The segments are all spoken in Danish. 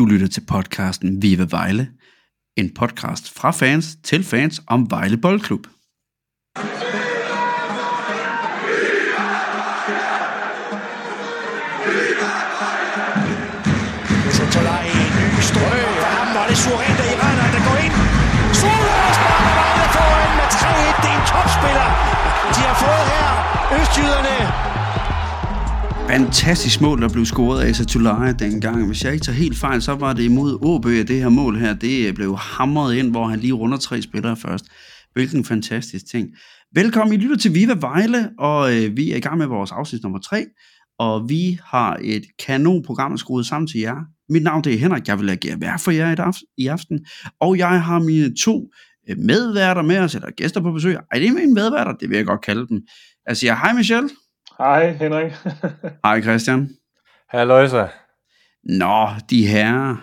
Du lytter til podcasten Viva Vejle, en podcast fra fans til fans om Vejle Boldklub. Det der går ind. Med 3-1. Det er en topspiller. Østjyderne. Fantastisk mål, der blev scoret af Satulaya dengang. Hvis jeg ikke tager helt fejl, så var det imod Åbø, at det her mål her, det øh, blev hamret ind, hvor han lige runder tre spillere først. Hvilken fantastisk ting. Velkommen, I lytter til Viva Vejle, og øh, vi er i gang med vores afsnit nummer 3, og vi har et kanonprogram skruet sammen til jer. Mit navn det er Henrik, jeg vil agere vær for jer i i aften, og jeg har mine to øh, medværter med os, eller gæster på besøg. Ej, det er mine medværter, det vil jeg godt kalde dem. Altså, jeg siger hej Michelle. Hej Henrik. Hej Christian. Halløjsa. Nå, de herrer.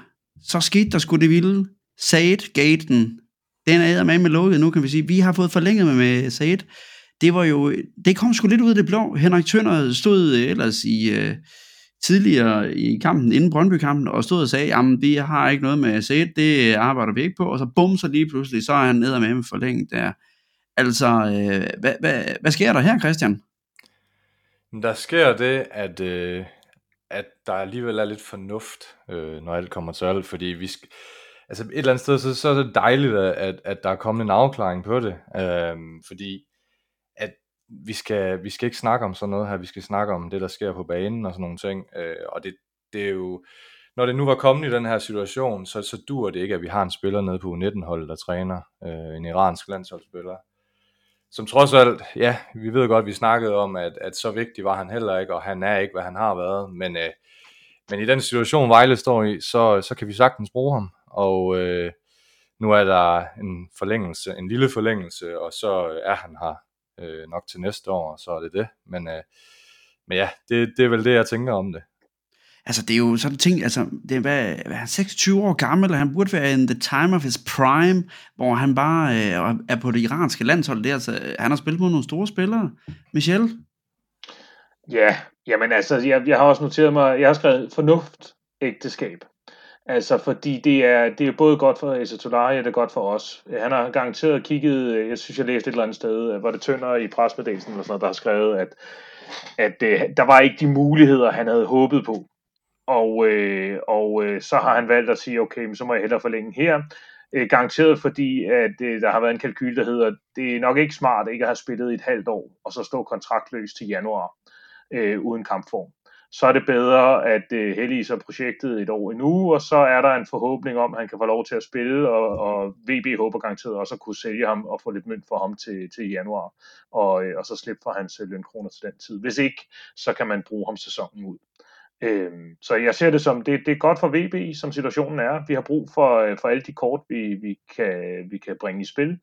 Så skete der sgu det vilde. Said-gaten, den er med med lukket nu, kan vi sige. Vi har fået forlænget med, med Said. Det var jo, det kom sgu lidt ud af det blå. Henrik Tønder stod øh, ellers i uh, tidligere i kampen, inden Brøndby-kampen, og stod og sagde, jamen vi har ikke noget med Said, det arbejder vi ikke på, og så bum, så lige pludselig, så er han ned med med forlænget der. Altså, øh, hvad, hvad, hvad sker der her, Christian? Men Der sker det, at, øh, at der alligevel er lidt fornuft, øh, når alt kommer til alt, fordi vi skal, altså et eller andet sted, så, så er det dejligt, at, at, at der er kommet en afklaring på det, øh, fordi at vi skal, vi skal ikke snakke om sådan noget her, vi skal snakke om det, der sker på banen og sådan nogle ting, øh, og det, det er jo, når det nu var kommet i den her situation, så, så dur det ikke, at vi har en spiller nede på U19-holdet, der træner, øh, en iransk landsholdsspiller, som trods alt, ja, vi ved godt, vi snakkede om, at, at så vigtig var han heller ikke, og han er ikke, hvad han har været, men, øh, men i den situation, Vejle står i, så, så kan vi sagtens bruge ham, og øh, nu er der en forlængelse, en lille forlængelse, og så er han her øh, nok til næste år, og så er det det, men, øh, men ja, det, det er vel det, jeg tænker om det. Altså, det er jo sådan ting, altså, det er, hvad, hvad er han 26 år gammel, og han burde være in the time of his prime, hvor han bare øh, er på det iranske landshold der, så øh, han har spillet mod nogle store spillere. Michel? Ja, jamen altså, jeg, jeg har også noteret mig, jeg har skrevet fornuft ægteskab. Altså, fordi det er, det er både godt for Esa Tolari, og det er godt for os. Han har garanteret kigget, øh, jeg synes, jeg læste et eller andet sted, øh, hvor det tønder i presmeddelelsen, eller sådan noget, der har skrevet, at, at der var ikke de muligheder, han havde håbet på. Og, øh, og øh, så har han valgt at sige, okay, men så må jeg hellere forlænge her. Øh, garanteret fordi, at øh, der har været en kalkyl, der hedder, det er nok ikke smart ikke at have spillet i et halvt år, og så stå kontraktløs til januar øh, uden kampform. Så er det bedre at øh, hellige sig projektet et år endnu, og så er der en forhåbning om, at han kan få lov til at spille, og, og VB håber garanteret også at kunne sælge ham og få lidt mønt for ham til, til januar, og, øh, og så slippe for hans øh, lønkroner til den tid. Hvis ikke, så kan man bruge ham sæsonen ud. Øhm, så jeg ser det som, det, det er godt for VB, som situationen er. Vi har brug for, øh, for alle de kort, vi, vi, kan, vi kan bringe i spil.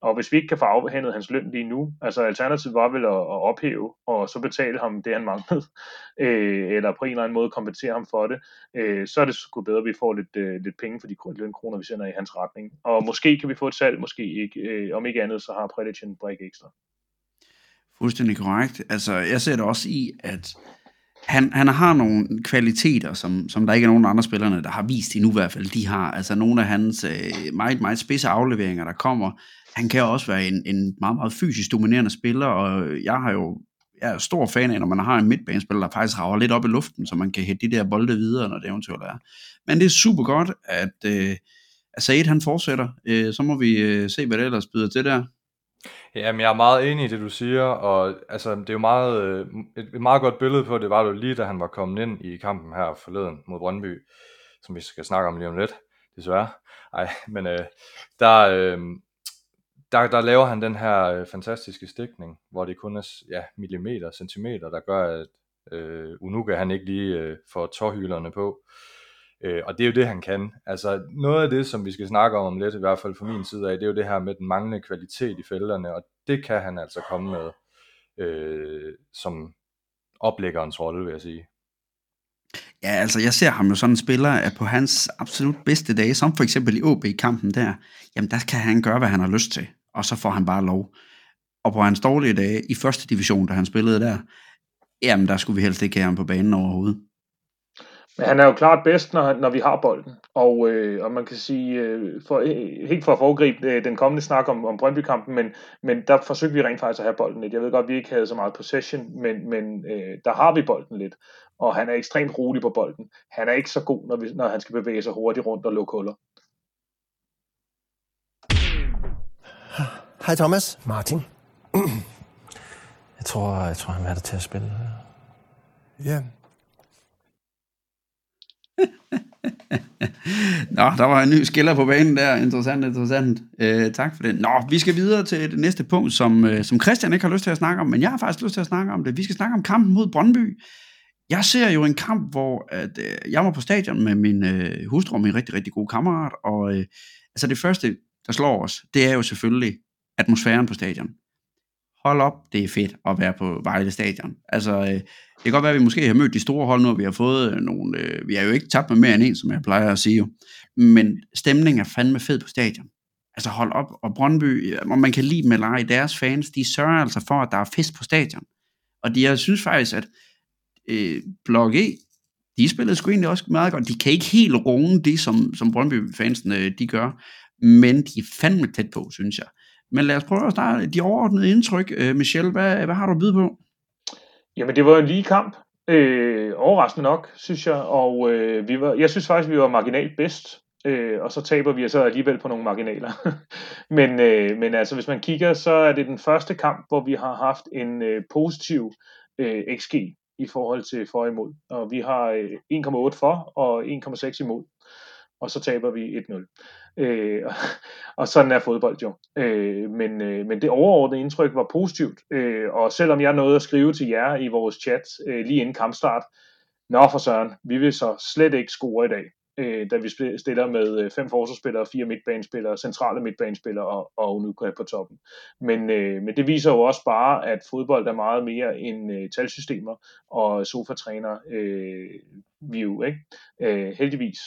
Og hvis vi ikke kan få afhændet hans løn lige nu, altså alternativet var vel at, at ophæve, og så betale ham det, han manglede, øh, eller på en eller anden måde kompensere ham for det, øh, så er det sgu bedre, at vi får lidt, øh, lidt penge for de lønkroner, vi sender i hans retning. Og måske kan vi få et salg, måske ikke. Øh, om ikke andet, så har Predation en brik ekstra. Fuldstændig korrekt. Altså, jeg ser det også i, at han, han har nogle kvaliteter, som, som der ikke er nogen andre spillerne, der har vist endnu i hvert fald. De har altså nogle af hans øh, meget, meget spidse afleveringer, der kommer. Han kan også være en, en meget, meget fysisk dominerende spiller, og jeg har jo jeg er stor fan af, når man har en midtbanespiller, der faktisk rager lidt op i luften, så man kan hætte de der bolde videre, når det eventuelt er. Men det er super godt, at, øh, at Said han fortsætter. Øh, så må vi øh, se, hvad det ellers byder til der. Jamen, jeg er meget enig i det, du siger, og altså, det er jo meget, øh, et, et meget godt billede på, det var jo lige, da han var kommet ind i kampen her forleden mod Brøndby, som vi skal snakke om lige om lidt, desværre. Ej, men øh, der, øh, der, der laver han den her øh, fantastiske stikning, hvor det kun er ja, millimeter, centimeter, der gør, at øh, Unuka han ikke lige øh, får tårhylerne på. Øh, Øh, og det er jo det, han kan. Altså noget af det, som vi skal snakke om om lidt, i hvert fald fra min side af, det er jo det her med den manglende kvalitet i felterne, og det kan han altså komme med øh, som oplæggerens rolle, vil jeg sige. Ja, altså jeg ser ham jo sådan en spiller, at på hans absolut bedste dage, som for eksempel i OB-kampen der, jamen der kan han gøre, hvad han har lyst til, og så får han bare lov. Og på hans dårlige dage i første division, da han spillede der, jamen der skulle vi helst ikke have ham på banen overhovedet. Men han er jo klart bedst, når, når vi har bolden. Og, øh, og man kan sige, øh, for, øh, helt for at foregribe øh, den kommende snak om, om Brøndby-kampen, men, men der forsøgte vi rent faktisk at have bolden lidt. Jeg ved godt, at vi ikke havde så meget possession, men, men øh, der har vi bolden lidt. Og han er ekstremt rolig på bolden. Han er ikke så god, når, vi, når han skal bevæge sig hurtigt rundt og lukke huller. Hej Thomas. Martin. Jeg tror, jeg tror han er der til at spille. Ja, Nå, der var en ny skiller på banen der. Interessant, interessant. Øh, tak for det. Nå, vi skal videre til det næste punkt, som, øh, som Christian ikke har lyst til at snakke om, men jeg har faktisk lyst til at snakke om det. Vi skal snakke om kampen mod Brøndby. Jeg ser jo en kamp, hvor at, øh, jeg var på stadion med min øh, hustru og min rigtig, rigtig gode kammerat, og øh, altså det første, der slår os, det er jo selvfølgelig atmosfæren på stadion hold op, det er fedt at være på Vejle Stadion. Altså, øh, det kan godt være, at vi måske har mødt de store hold nu, og vi har fået øh, nogle, øh, vi har jo ikke tabt med mere end en, som jeg plejer at sige jo. Men stemningen er fandme fed på stadion. Altså hold op, og Brøndby, øh, og man kan lide dem eller ej, deres fans, de sørger altså for, at der er fest på stadion. Og de, jeg synes faktisk, at øh, Blok E, de spillede sgu egentlig også meget godt. De kan ikke helt runge det, som, som Brøndby-fansene øh, de gør, men de er fandme tæt på, synes jeg. Men lad os prøve at starte de overordnede indtryk. Øh, Michel, hvad, hvad har du at byde på? Jamen, det var en lige kamp. Øh, overraskende nok, synes jeg. Og øh, vi var, jeg synes faktisk, vi var marginalt bedst. Øh, og så taber vi så alligevel på nogle marginaler. men, øh, men altså, hvis man kigger, så er det den første kamp, hvor vi har haft en øh, positiv øh, XG i forhold til for og imod. Og vi har øh, 1,8 for og 1,6 imod. Og så taber vi 1-0. Øh, og sådan er fodbold jo. Øh, men, øh, men det overordnede indtryk var positivt, øh, og selvom jeg nåede at skrive til jer i vores chat øh, lige inden kampstart, Nå for søren, vi vil så slet ikke score i dag, øh, da vi stiller med øh, fem forsvarsspillere, fire midtbanespillere, centrale midtbanespillere og, og nu på toppen. Men, øh, men det viser jo også bare, at fodbold er meget mere end øh, talsystemer og sofatræner øh, view, ikke? Øh, heldigvis.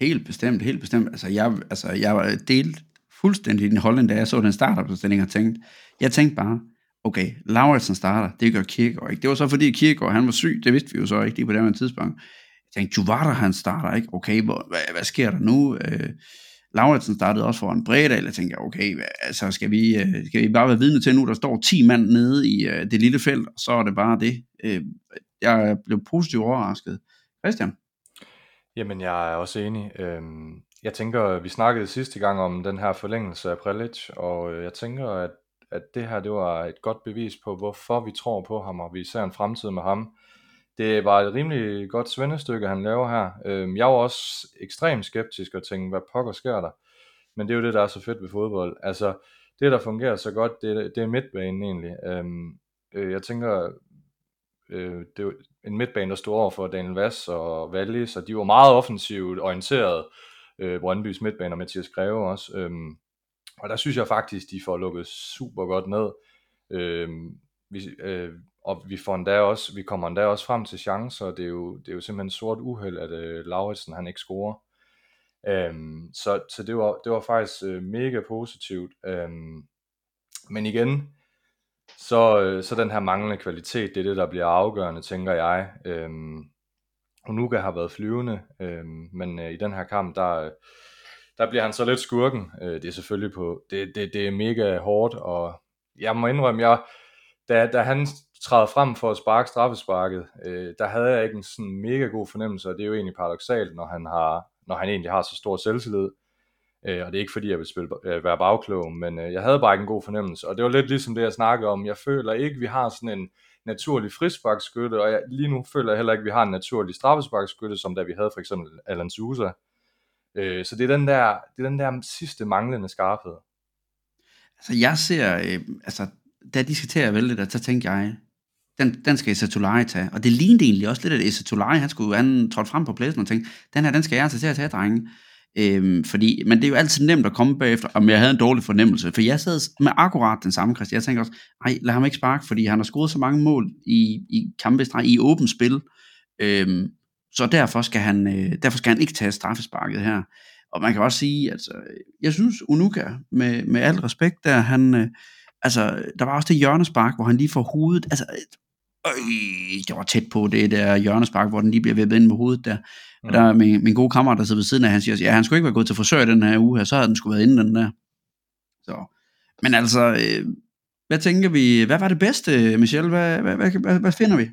Helt bestemt, helt bestemt. Altså, jeg, altså, jeg var delt fuldstændig i den holdning, da jeg så den startopstilling og tænkte, jeg tænkte bare, okay, Lauritsen starter, det gør Kirkegaard ikke. Det var så fordi Kirkegaard, han var syg, det vidste vi jo så ikke lige på det tidspunkt. Jeg tænkte, Juvara, han starter ikke, okay, hvor, hvad, hvad sker der nu? Øh, Lauritsen startede også for en Bredal, jeg tænkte, okay, hvad, altså skal vi, øh, skal vi bare være vidne til nu, der står 10 mand nede i øh, det lille felt, og så er det bare det. Øh, jeg blev positivt overrasket. Christian? Jamen, jeg er også enig. Øhm, jeg tænker, vi snakkede sidste gang om den her forlængelse af Prelic, og øh, jeg tænker, at, at det her det var et godt bevis på, hvorfor vi tror på ham, og vi ser en fremtid med ham. Det var et rimelig godt svendestykke, han laver her. Øhm, jeg var også ekstremt skeptisk og tænkte, hvad pokker sker der? Men det er jo det, der er så fedt ved fodbold. Altså, det, der fungerer så godt, det, det er midtbanen egentlig. Øhm, øh, jeg tænker, øh, det en midtbane, der stod over for Daniel Vass og Valli, så de var meget offensivt orienteret, øh, Brøndbys midtbane og Mathias Greve også. Øhm, og der synes jeg faktisk, de får lukket super godt ned. Øhm, vi, øh, og vi får endda også, vi kommer endda også frem til chancer, det er jo, det er jo simpelthen sort uheld, at øh, Lauritsen han ikke scorer. Øhm, så så det, var, det var faktisk øh, mega positivt. Øhm, men igen, så, øh, så den her manglende kvalitet, det er det, der bliver afgørende, tænker jeg. Øhm, Onuga har været flyvende, øhm, men øh, i den her kamp, der, der bliver han så lidt skurken. Øh, det er selvfølgelig på, det, det, det er mega hårdt, og jeg må indrømme, jeg, da, da han træder frem for at sparke straffesparket, øh, der havde jeg ikke en sådan mega god fornemmelse, og det er jo egentlig paradoxalt, når han, har, når han egentlig har så stor selvtillid. Øh, og det er ikke fordi, jeg vil spille, øh, være bagklog, men øh, jeg havde bare ikke en god fornemmelse. Og det var lidt ligesom det, jeg snakkede om. Jeg føler ikke, vi har sådan en naturlig frisbakskytte, og jeg, lige nu føler jeg heller ikke, at vi har en naturlig straffesparkskytte, som da vi havde for eksempel Alan Sousa. Øh, så det er, den der, det er den der sidste manglende skarphed. Altså jeg ser, øh, altså da de skal til at vælge det, så tænkte jeg, den, den skal Esatolari tage. Og det lignede egentlig også lidt, at Esatolari, han skulle, han trådte frem på pladsen og tænkte, den her, den skal jeg altså til at tage, drenge. Øhm, fordi, men det er jo altid nemt at komme bagefter, om jeg havde en dårlig fornemmelse, for jeg sad med akkurat den samme, Christian. Jeg tænker også, nej, lad ham ikke sparke, fordi han har scoret så mange mål i, i kampe i åbent spil, øhm, så derfor skal, han, øh, derfor skal han ikke tage straffesparket her. Og man kan også sige, altså, jeg synes, Unuka, med, med al respekt, der han, øh, altså, der var også det hjørnespark, hvor han lige får hovedet, altså, Øh, det var tæt på det der hjørnespark, hvor den lige bliver vippet ind med hovedet der. Og der er min, min gode kammerat, der sidder ved siden af, han siger, ja, han skulle ikke være gået til frisør den her uge her, så havde den skulle været inde den der. Så. Men altså, øh, hvad tænker vi, hvad var det bedste, Michelle? Hvad, hvad, hvad, hvad, hvad finder vi?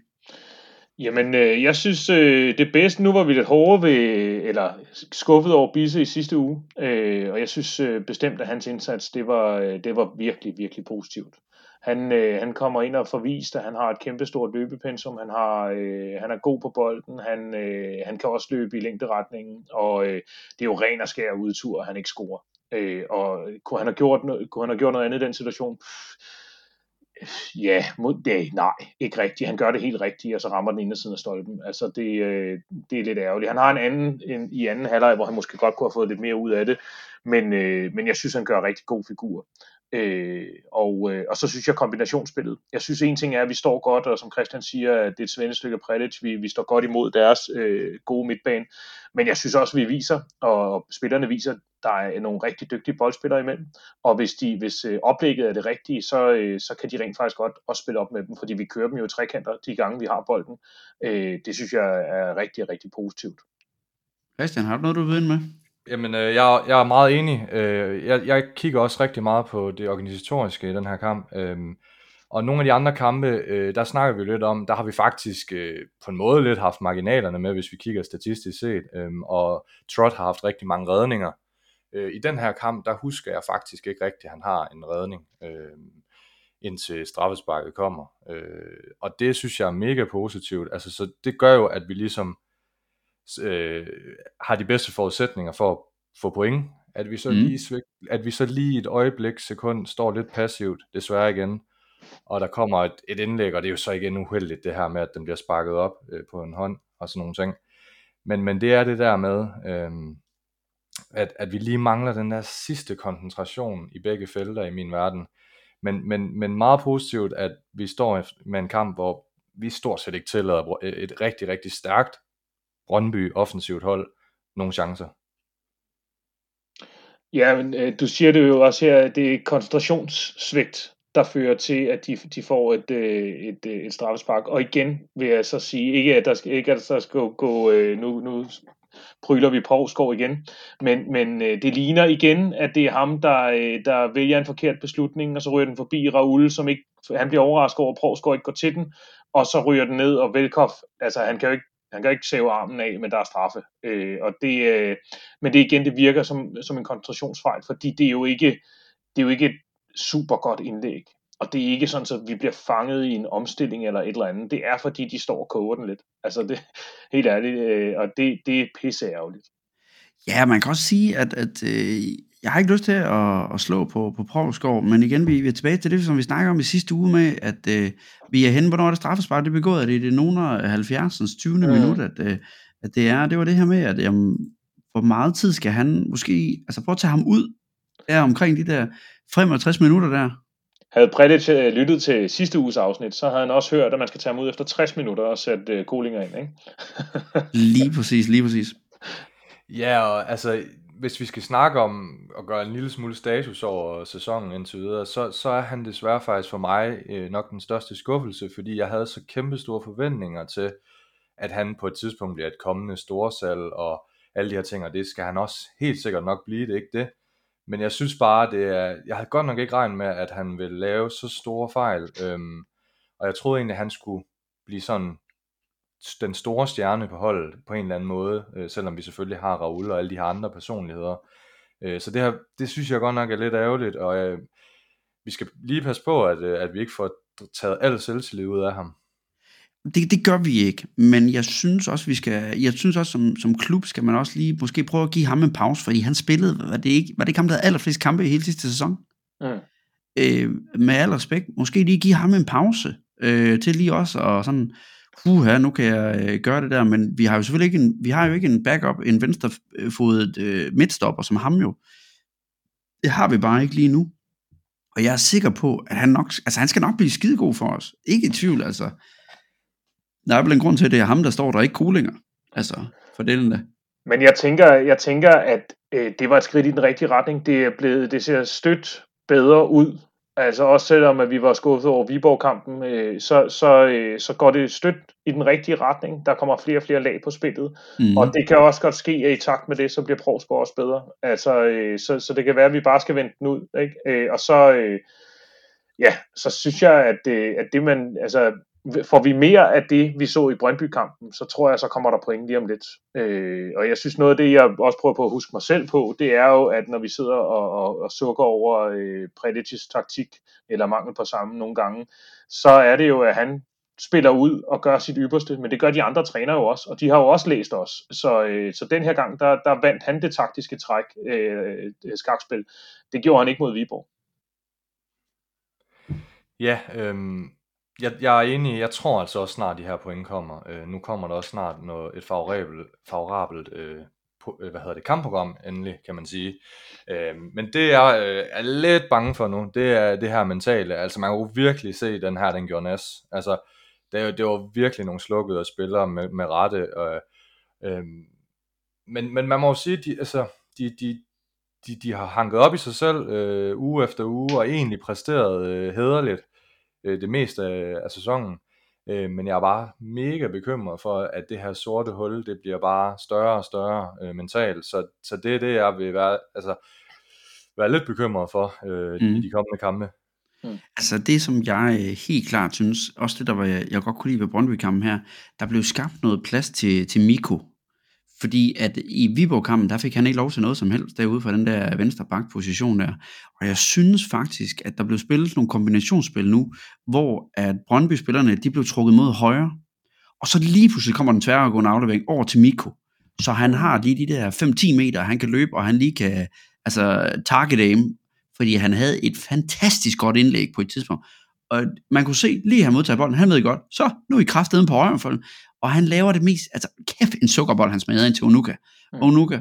Jamen, øh, jeg synes, øh, det bedste, nu var vi lidt hårde ved, eller skuffet over Bisse i sidste uge, øh, og jeg synes øh, bestemt, at hans indsats, det var, øh, det var virkelig, virkelig positivt. Han, øh, han kommer ind og forvist, at han har et kæmpestort løbepensum, han, har, øh, han er god på bolden, han, øh, han kan også løbe i længderetningen, og øh, det er jo ren og skær udtur, at han ikke scorer. Øh, og kunne han, have gjort noget, kunne han have gjort noget andet i den situation? Ja, mod, det, nej, ikke rigtigt. Han gør det helt rigtigt, og så rammer den ene side af stolpen. Altså, det, øh, det er lidt ærgerligt. Han har en anden en, i anden halvleg, hvor han måske godt kunne have fået lidt mere ud af det, men, øh, men jeg synes, han gør rigtig god figur. Øh, og, øh, og så synes jeg kombinationsspillet. Jeg synes en ting er, at vi står godt, og som Christian siger, at det er et svendestykke Predic, vi, vi står godt imod deres øh, gode midtbane. Men jeg synes også, at vi viser, og spillerne viser, at der er nogle rigtig dygtige boldspillere imellem. Og hvis, de, hvis øh, oplægget er det rigtige, så, øh, så kan de rent faktisk godt også spille op med dem, fordi vi kører dem jo i trekanter de gange, vi har bolden. Øh, det synes jeg er rigtig, rigtig positivt. Christian, har du noget, du vil med? Jamen, øh, jeg, jeg er meget enig. Øh, jeg, jeg kigger også rigtig meget på det organisatoriske i den her kamp. Øh, og nogle af de andre kampe, øh, der snakker vi lidt om, der har vi faktisk øh, på en måde lidt haft marginalerne med, hvis vi kigger statistisk set. Øh, og Trot har haft rigtig mange redninger. Øh, I den her kamp, der husker jeg faktisk ikke rigtigt, at han har en redning, øh, indtil straffesparket kommer. Øh, og det synes jeg er mega positivt. Altså, så det gør jo, at vi ligesom øh, har de bedste forudsætninger for at få point, at vi så mm. lige at vi så lige et øjeblik sekund står lidt passivt, desværre igen, og der kommer et, et indlæg, og det er jo så igen uheldigt det her med, at den bliver sparket op øh, på en hånd og sådan nogle ting. Men, men det er det der med, øh, at, at vi lige mangler den der sidste koncentration i begge felter i min verden. Men, men, men meget positivt, at vi står med en kamp, hvor vi stort set ikke tillader et rigtig, rigtig stærkt Brøndby offensivt hold nogle chancer. Ja, men øh, du siger det jo også her, at det er koncentrationssvigt, der fører til, at de, de får et, øh, et, øh, et straffespark. Og igen vil jeg så sige, ikke at der skal, ikke at der skal gå, øh, nu, nu pryler vi Provskov igen, men, men øh, det ligner igen, at det er ham, der, øh, der vælger en forkert beslutning, og så ryger den forbi Raul, som ikke, han bliver overrasket over, at Provskov ikke går til den, og så ryger den ned, og Velkov, altså han kan jo ikke han kan ikke sæve armen af, men der er straffe. Øh, og det, øh, men det igen, det virker som, som en koncentrationsfejl, fordi det er jo ikke, det er jo ikke et super godt indlæg. Og det er ikke sådan, at vi bliver fanget i en omstilling eller et eller andet. Det er, fordi de står og koger den lidt. Altså, det, helt ærligt. Øh, og det, det er pisse ærgerligt. Ja, man kan også sige, at, at øh, jeg har ikke lyst til at, at slå på, på Provskov, men igen, vi, vi er tilbage til det, som vi snakker om i sidste uge med, at øh, vi er henne, hvornår er det straffespark, det er begået, at det er det nogen 70. 20. Mm. minut, at, øh, at det er, det var det her med, at jamen, hvor meget tid skal han måske, altså prøv at tage ham ud, der omkring de der 65 minutter der. Havde Predic øh, lyttet til sidste uges afsnit, så havde han også hørt, at man skal tage ham ud efter 60 minutter og sætte uh, Kolinger ind, ikke? lige præcis, lige præcis. Ja, og altså, hvis vi skal snakke om at gøre en lille smule status over sæsonen indtil videre, så, så er han desværre faktisk for mig øh, nok den største skuffelse, fordi jeg havde så kæmpe store forventninger til, at han på et tidspunkt bliver et kommende storsal og alle de her ting, og det skal han også helt sikkert nok blive, det er ikke det. Men jeg synes bare, det er, jeg havde godt nok ikke regnet med, at han ville lave så store fejl, øhm, og jeg troede egentlig, at han skulle blive sådan den store stjerne på holdet på en eller anden måde, øh, selvom vi selvfølgelig har Raul og alle de her andre personligheder. Øh, så det her, det synes jeg godt nok er lidt ærgerligt, og øh, vi skal lige passe på, at, øh, at vi ikke får taget alt selvtillid ud af ham. Det, det gør vi ikke, men jeg synes også, vi skal, jeg synes også, som, som klub skal man også lige måske prøve at give ham en pause, fordi han spillede, var det ikke, var det ikke ham, der havde allerflest kampe i hele sidste sæson? Mm. Øh, med al respekt, måske lige give ham en pause, øh, til lige også og sådan, puha, nu kan jeg øh, gøre det der, men vi har jo selvfølgelig ikke en, vi har jo ikke en backup, en venstrefodet øh, midtstopper som ham jo. Det har vi bare ikke lige nu. Og jeg er sikker på, at han nok, altså han skal nok blive skidegod for os. Ikke i tvivl, altså. Der er vel en grund til, at det er ham, der står der, ikke Kulinger. Altså, fordelende. da. Men jeg tænker, jeg tænker at øh, det var et skridt i den rigtige retning. Det, er blevet, det ser stødt bedre ud Altså også selvom at vi var skuffet over Viborg-kampen, øh, så, så, øh, så går det stødt i den rigtige retning. Der kommer flere og flere lag på spillet. Mm. Og det kan også godt ske, at i takt med det, så bliver Provsgaard også bedre. Altså, øh, så, så det kan være, at vi bare skal vente den ud. Ikke? Øh, og så, øh, ja, så synes jeg, at, øh, at det man, altså, får vi mere af det, vi så i Brøndby-kampen, så tror jeg, så kommer der point lige om lidt. Øh, og jeg synes noget af det, jeg også prøver på at huske mig selv på, det er jo, at når vi sidder og, og, og sukker over øh, Predic's taktik, eller mangel på samme nogle gange, så er det jo, at han spiller ud og gør sit ypperste, men det gør de andre trænere jo også, og de har jo også læst os. Så, øh, så den her gang, der, der vandt han det taktiske træk, øh, øh skakspil. Det gjorde han ikke mod Viborg. Ja, øhm, jeg, jeg er enig. Jeg tror altså også snart, de her point kommer. Øh, nu kommer der også snart noget, et favorabelt, favorabelt øh, på, øh, hvad hedder det, kampprogram, endelig, kan man sige. Øh, men det jeg øh, er lidt bange for nu, det er det her mentale. Altså man kunne virkelig se, den her, den gjorde næs. Altså, det, det var virkelig nogle slukkede spillere med, med rette. Og, øh, men, men man må jo sige, de, altså, de, de, de, de har hanket op i sig selv øh, uge efter uge, og egentlig præsteret øh, hederligt øh, det meste af, af sæsonen. Øh, men jeg er bare mega bekymret for, at det her sorte hul, det bliver bare større og større øh, mentalt. Så, så det er det, jeg vil være, altså, være lidt bekymret for øh, mm. i de kommende kampe. Mm. Altså det, som jeg øh, helt klart synes, også det, der var, jeg godt kunne lide ved Brøndby-kampen her, der blev skabt noget plads til, til Miko. Fordi at i Viborg-kampen, der fik han ikke lov til noget som helst derude fra den der venstre position der. Og jeg synes faktisk, at der blev spillet nogle kombinationsspil nu, hvor at Brøndby-spillerne, de blev trukket mod højre. Og så lige pludselig kommer den tværgående aflevering over til Miko. Så han har lige de der 5-10 meter, han kan løbe, og han lige kan altså, target aim, fordi han havde et fantastisk godt indlæg på et tidspunkt. Og man kunne se, lige han modtager bolden, han ved godt, så nu er I kraftedeme på højre for og han laver det mest, altså kæft en sukkerbold, han smadrer ind til Onuka. Mm. Onuka,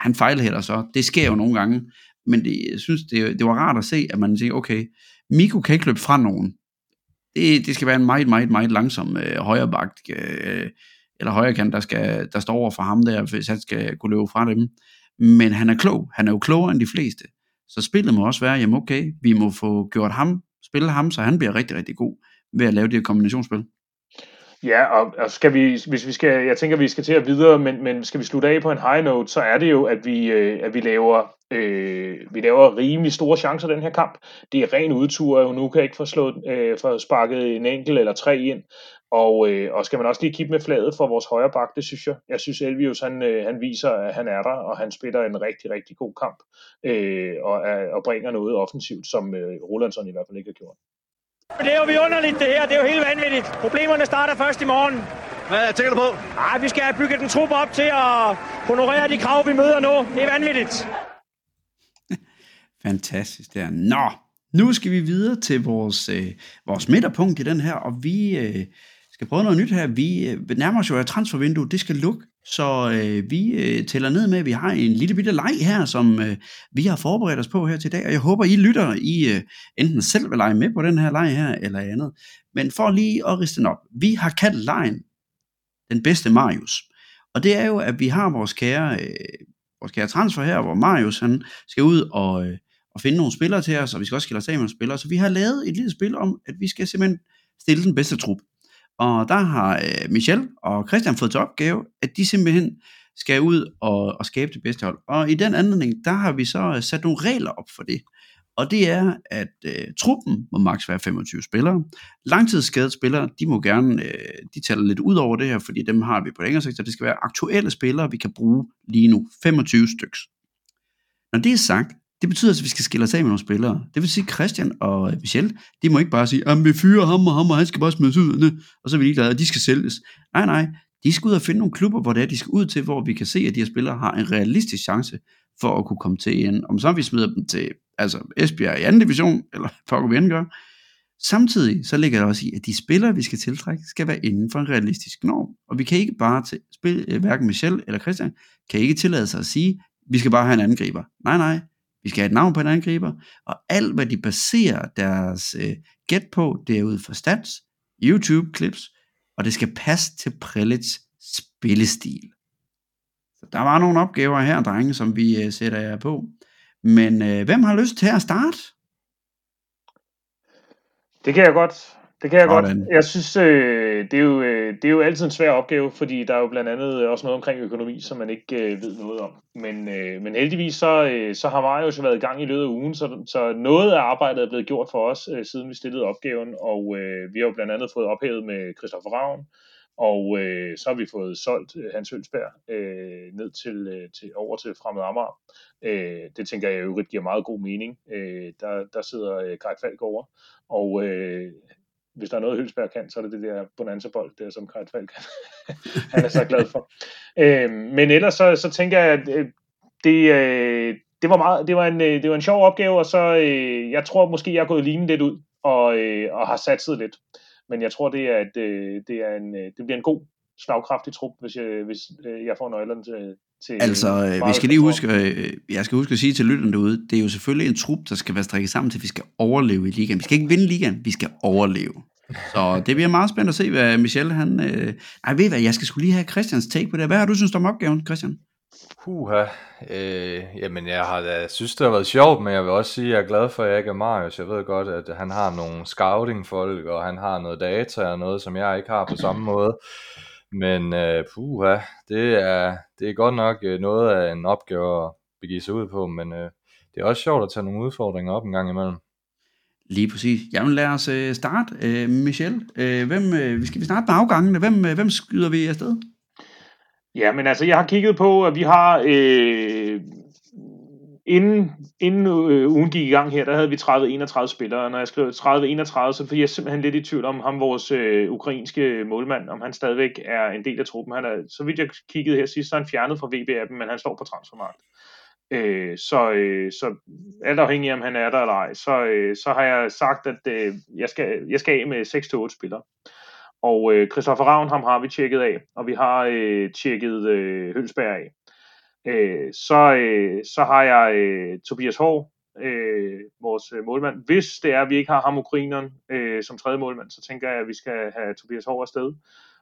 han fejlhælder så, det sker jo nogle gange, men det, jeg synes, det, det var rart at se, at man siger, okay, Miko kan ikke løbe fra nogen. Det, det skal være en meget, meget, meget langsom øh, højrebak, øh, eller højrekant, der, skal, der står over for ham der, hvis han skal kunne løbe fra dem. Men han er klog. Han er jo klogere end de fleste. Så spillet må også være, jamen okay, vi må få gjort ham, spille ham, så han bliver rigtig, rigtig god ved at lave det her kombinationsspil. Ja, og, og skal vi, hvis vi skal, jeg tænker, vi skal til at videre, men, men skal vi slutte af på en high note, så er det jo, at vi, øh, at vi laver, øh, vi laver rimelig store chancer den her kamp. Det er ren udtur, og nu kan jeg ikke få, slået, øh, få sparket en enkelt eller tre ind. Og, øh, og skal man også lige kigge med fladet for vores højre bak, det synes jeg. Jeg synes, Elvius han, øh, han viser, at han er der, og han spiller en rigtig, rigtig god kamp, øh, og, og bringer noget offensivt, som øh, Rolandsson i hvert fald ikke har gjort. Det er jo vidunderligt det her, det er jo helt vanvittigt. Problemerne starter først i morgen. Hvad tænker du på? Nej, vi skal have bygget en trup op til at honorere de krav, vi møder nu. Det er vanvittigt. Fantastisk der. Nå, nu skal vi videre til vores, øh, vores midterpunkt i den her, og vi øh, skal prøve noget nyt her. Vi øh, nærmer os jo af transfervinduet, det skal lukke så øh, vi øh, tæller ned med, at vi har en lille bitte leg her, som øh, vi har forberedt os på her til dag, og jeg håber, I lytter, I øh, enten selv vil lege med på den her leg her, eller andet. Men for lige at riste den op, vi har kaldt lejen den bedste Marius. Og det er jo, at vi har vores kære, øh, vores kære transfer her, hvor Marius han skal ud og, øh, og finde nogle spillere til os, og vi skal også skille os af med nogle spillere. Så vi har lavet et lille spil om, at vi skal simpelthen stille den bedste trup. Og der har øh, Michel og Christian fået til opgave, at de simpelthen skal ud og, og skabe det bedste hold. Og i den anledning, der har vi så øh, sat nogle regler op for det. Og det er, at øh, truppen må maks være 25 spillere. Langtidsskadede spillere, de må gerne, øh, de tæller lidt ud over det her, fordi dem har vi på længere sigt, så det skal være aktuelle spillere, vi kan bruge lige nu. 25 styks. Når det er sagt, det betyder, at vi skal skille os af med nogle spillere. Det vil sige, Christian og øh, Michel, de må ikke bare sige, at vi fyrer ham og ham, og han skal bare smides ud, og så er vi ligeglade, og de skal sælges. Nej, nej, de skal ud og finde nogle klubber, hvor det er, de skal ud til, hvor vi kan se, at de her spillere har en realistisk chance for at kunne komme til en. Om så vi smider dem til altså Esbjerg i anden division, eller for vi end gør. Samtidig så ligger der også i, at de spillere, vi skal tiltrække, skal være inden for en realistisk norm. Og vi kan ikke bare til, spille, øh, hverken Michel eller Christian, kan ikke tillade sig at sige, vi skal bare have en angriber. Nej, nej, vi skal have et navn på en angriber, og alt hvad de baserer deres øh, gæt på, det er ud fra stats, YouTube-clips, og det skal passe til Prelits spillestil. Så der var nogle opgaver her, drenge, som vi øh, sætter jer på. Men øh, hvem har lyst til at starte? Det kan jeg godt. Det kan jeg Sådan. godt. Jeg synes, øh, det, er jo, øh, det er jo altid en svær opgave, fordi der er jo blandt andet også noget omkring økonomi, som man ikke øh, ved noget om. Men, øh, men heldigvis så, øh, så har Marius jo været i gang i løbet af ugen, så, så noget af arbejdet er blevet gjort for os, øh, siden vi stillede opgaven, og øh, vi har jo blandt andet fået ophævet med Christoffer Ravn, og øh, så har vi fået solgt øh, Hans Ølsberg øh, ned til, øh, til, over til Fremad Amager. Øh, det tænker jeg jo giver meget god mening. Øh, der, der sidder øh, Greg Falk over, og øh, hvis der er noget, Hølsberg kan, så er det det der bonanza-bold, der som Greg Falk han er så glad for. Øh, men ellers så, så tænker jeg, at øh, det, øh, det, var meget, det, var en, øh, det var en sjov opgave, og så øh, jeg tror måske, jeg er gået lignende lidt ud, og, øh, og har satset lidt. Men jeg tror, det, er, at øh, det, er en, øh, det bliver en god, slagkraftig trup, hvis jeg, hvis jeg får nøglerne til, til Altså, vi skal lige huske, jeg skal huske at sige til lytterne derude, det er jo selvfølgelig en trup, der skal være strikket sammen til, vi skal overleve i ligaen. Vi skal ikke vinde ligaen, vi skal overleve. Så det bliver meget spændende at se, hvad Michel han... Øh... Ej, ved I hvad, jeg skal skulle lige have Christians take på det. Hvad har du synes om opgaven, Christian? Puha. Øh, jamen, jeg har da synes, det har været sjovt, men jeg vil også sige, at jeg er glad for, at jeg ikke er Marius. Jeg ved godt, at han har nogle scouting-folk, og han har noget data og noget, som jeg ikke har på samme måde. Men øh, puha, det er, det er godt nok øh, noget af en opgave at begive sig ud på, men øh, det er også sjovt at tage nogle udfordringer op en gang imellem. Lige præcis. Jamen lad os øh, starte. Øh, Michel, øh, hvem, øh, vi skal vi starte med afgangene. Hvem, øh, hvem skyder vi afsted? Ja, men altså, jeg har kigget på, at vi har, øh, inden, inden øh, ugen gik i gang her, der havde vi 30-31 spillere, når jeg skrev 30-31, så er jeg simpelthen lidt i tvivl om ham, vores øh, ukrainske målmand, om han stadigvæk er en del af truppen. Han er, så vidt jeg kiggede her sidst, så er han fjernet fra VB-appen, men han står på transfermarkt. Øh, så, øh, så alt afhængig af, om han er der eller ej, så, øh, så har jeg sagt, at øh, jeg, skal, jeg skal af med 6-8 spillere. Og øh, Christoffer Ravn, ham har vi tjekket af, og vi har øh, tjekket øh, Hølsberg af. Øh, så, øh, så har jeg øh, Tobias Hård, øh, vores øh, målmand. Hvis det er, at vi ikke har ham ukraineren øh, som tredje målmand, så tænker jeg, at vi skal have Tobias Hård afsted.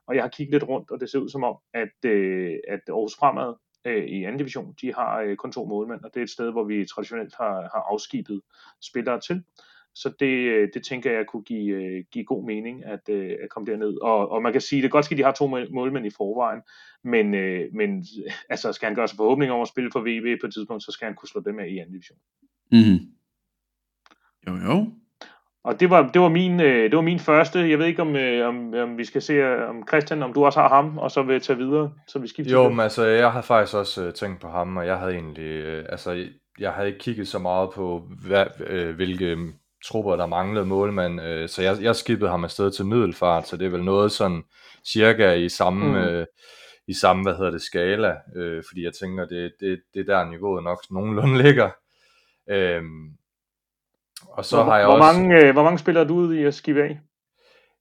Og jeg har kigget lidt rundt, og det ser ud som om, at, øh, at Aarhus Fremad øh, i anden division, de har øh, kun to målmænd, og det er et sted, hvor vi traditionelt har, har afskibet spillere til. Så det, øh, det tænker jeg kunne give, øh, give god mening at, øh, at komme derned. Og, og man kan sige, det er godt ske, at de har to målmænd i forvejen, men, men altså, skal han gøre sig forhåbninger om at spille for VB på et tidspunkt, så skal han kunne slå dem af i anden division. Mm. Jo, jo. Og det var, det var, min, øh, det var min første. Jeg ved ikke, om, øh, om, om vi skal se, øh, om Christian, om du også har ham, og så vil tage videre, så vi skifter. Jo, men altså, jeg har faktisk også øh, tænkt på ham, og jeg havde egentlig, øh, altså, jeg havde ikke kigget så meget på, hvad, øh, hvilke mm, trupper, der manglede målmand, øh, så jeg, jeg skippede ham afsted til middelfart, så det er vel noget sådan cirka i samme, Mm. øh, i samme, hvad hedder det, skala, øh, fordi jeg tænker, det, det, det er der niveauet nok nogenlunde ligger. Øhm, og så hvor, har jeg hvor, også... mange, øh, hvor mange spillere er du ude i at skive af?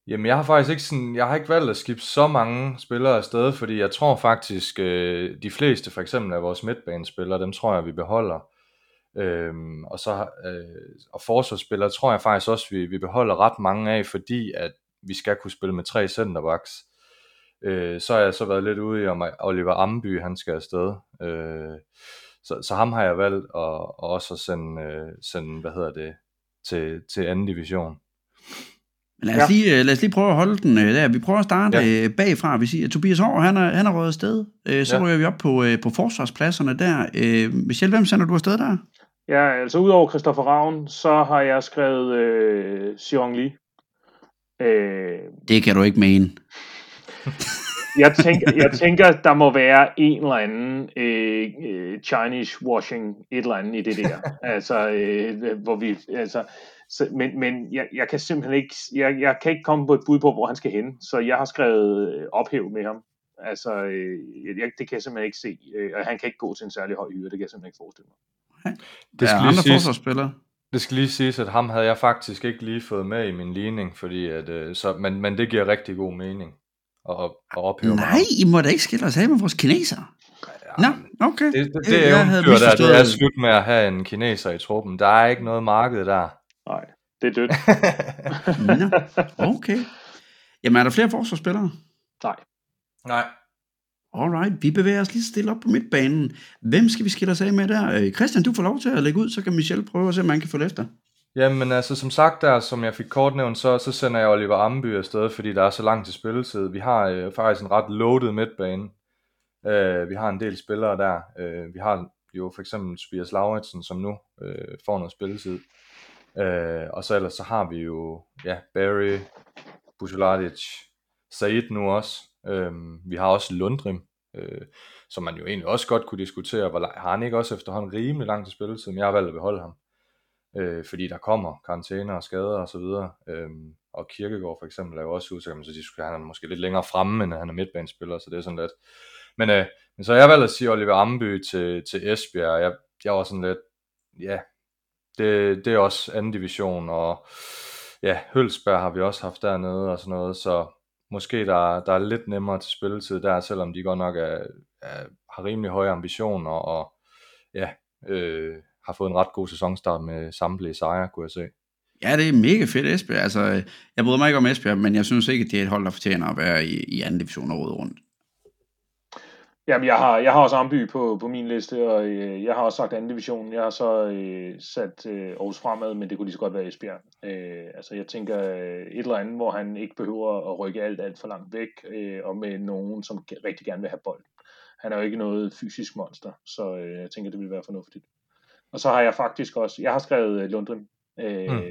Jamen, jeg har faktisk ikke sådan, jeg har ikke valgt at skifte så mange spillere afsted, fordi jeg tror faktisk, øh, de fleste for eksempel af vores midtbanespillere, dem tror jeg, vi beholder. Øhm, og så øh, og forsvarsspillere tror jeg faktisk også, vi, vi beholder ret mange af, fordi at vi skal kunne spille med tre centerbacks. Øh, så har jeg så været lidt ude i, om Oliver Amby, han skal afsted. Øh, så, så ham har jeg valgt at, at også at sende, øh, sende, hvad hedder det, til, til anden division. Men lad os, Ja. lige, øh, lad os lige prøve at holde den øh, der. Vi prøver at starte Ja. øh, bagfra. Vi siger, at Tobias Hård, han er, han er røget afsted. Så Ja. ryger vi op på, på forsvarspladserne der. Øh, Michel, hvem sender du afsted der? Ja, altså udover Christoffer Ravn, så har jeg skrevet øh, Xiong Li. Øh, Det kan du ikke mene. jeg, tænker, jeg tænker, der må være en eller anden øh, øh, Chinese washing, et eller andet i det der. altså, øh, hvor vi, altså, så, men, men jeg, jeg kan simpelthen ikke, jeg, jeg kan ikke komme på et bud på, hvor han skal hen, så jeg har skrevet øh, ophæv med ham. Altså, øh, jeg, det kan jeg simpelthen ikke se. Øh, og han kan ikke gå til en særlig høj hyre, det kan jeg simpelthen ikke forestille mig. Der skal er lige andre siges- forsvarsspillere. Det skal lige siges, at ham havde jeg faktisk ikke lige fået med i min ligning, fordi at, øh, så, men, men det giver rigtig god mening at, at ophæve mig. Nej, I må da ikke skille os af med vores kineser. Nå, okay. Det, det, Jeg det havde eventyr der, det er slut med at have en kineser i truppen. Der er ikke noget marked der. Nej, det er dødt. Nå, okay. Jamen, er der flere forsvarsspillere? Nej. Nej. Alright, vi bevæger os lige stille op på midtbanen. Hvem skal vi skille os af med der? Øh, Christian, du får lov til at lægge ud, så kan Michel prøve at se, om man kan få det efter. Jamen altså som sagt der, som jeg fik kort nævnt, så, så sender jeg Oliver Amby afsted, fordi der er så langt til spilletid. Vi har øh, faktisk en ret loaded midtbane. Øh, vi har en del spillere der. Øh, vi har jo for eksempel Tobias Lauritsen, som nu øh, får noget spilletid. Øh, og så ellers så har vi jo ja, Barry, Busuladic, Said nu også. Øh, vi har også Lundrim, øh, som man jo egentlig også godt kunne diskutere, hvor har han ikke også efterhånden rimelig lang til spilletid, men jeg har valgt at beholde ham. Øh, fordi der kommer karantæner og skader og så videre. Øh, og Kirkegaard for eksempel er jo også usikker, så de skulle han er måske lidt længere fremme, end han er midtbanespiller, så det er sådan lidt. Men, øh, men så jeg valgt at sige Oliver Amby til, til Esbjerg. Jeg, jeg var sådan lidt, ja, det, det er også anden division, og ja, Hølsberg har vi også haft dernede og sådan noget, så måske der, der er lidt nemmere til spilletid der, selvom de godt nok er, er, har rimelig høje ambitioner, og ja, øh, har fået en ret god sæsonstart med samtlige sejre, kunne jeg se. Ja, det er mega fedt Esbjerg. Altså, jeg bryder mig ikke om Esbjerg, men jeg synes ikke, at det er et hold, der fortjener at være i, i anden division og rundt. Jamen, jeg har, jeg har også Amby på, på min liste, og øh, jeg har også sagt anden division. Jeg har så øh, sat øh, Aarhus fremad, men det kunne lige så godt være Esbjerg. Øh, altså, jeg tænker øh, et eller andet, hvor han ikke behøver at rykke alt, alt for langt væk, øh, og med nogen, som rigtig gerne vil have bold. Han er jo ikke noget fysisk monster, så øh, jeg tænker, det vil være fornuftigt. Og så har jeg faktisk også, jeg har skrevet øh, Lundgren, øh, mm.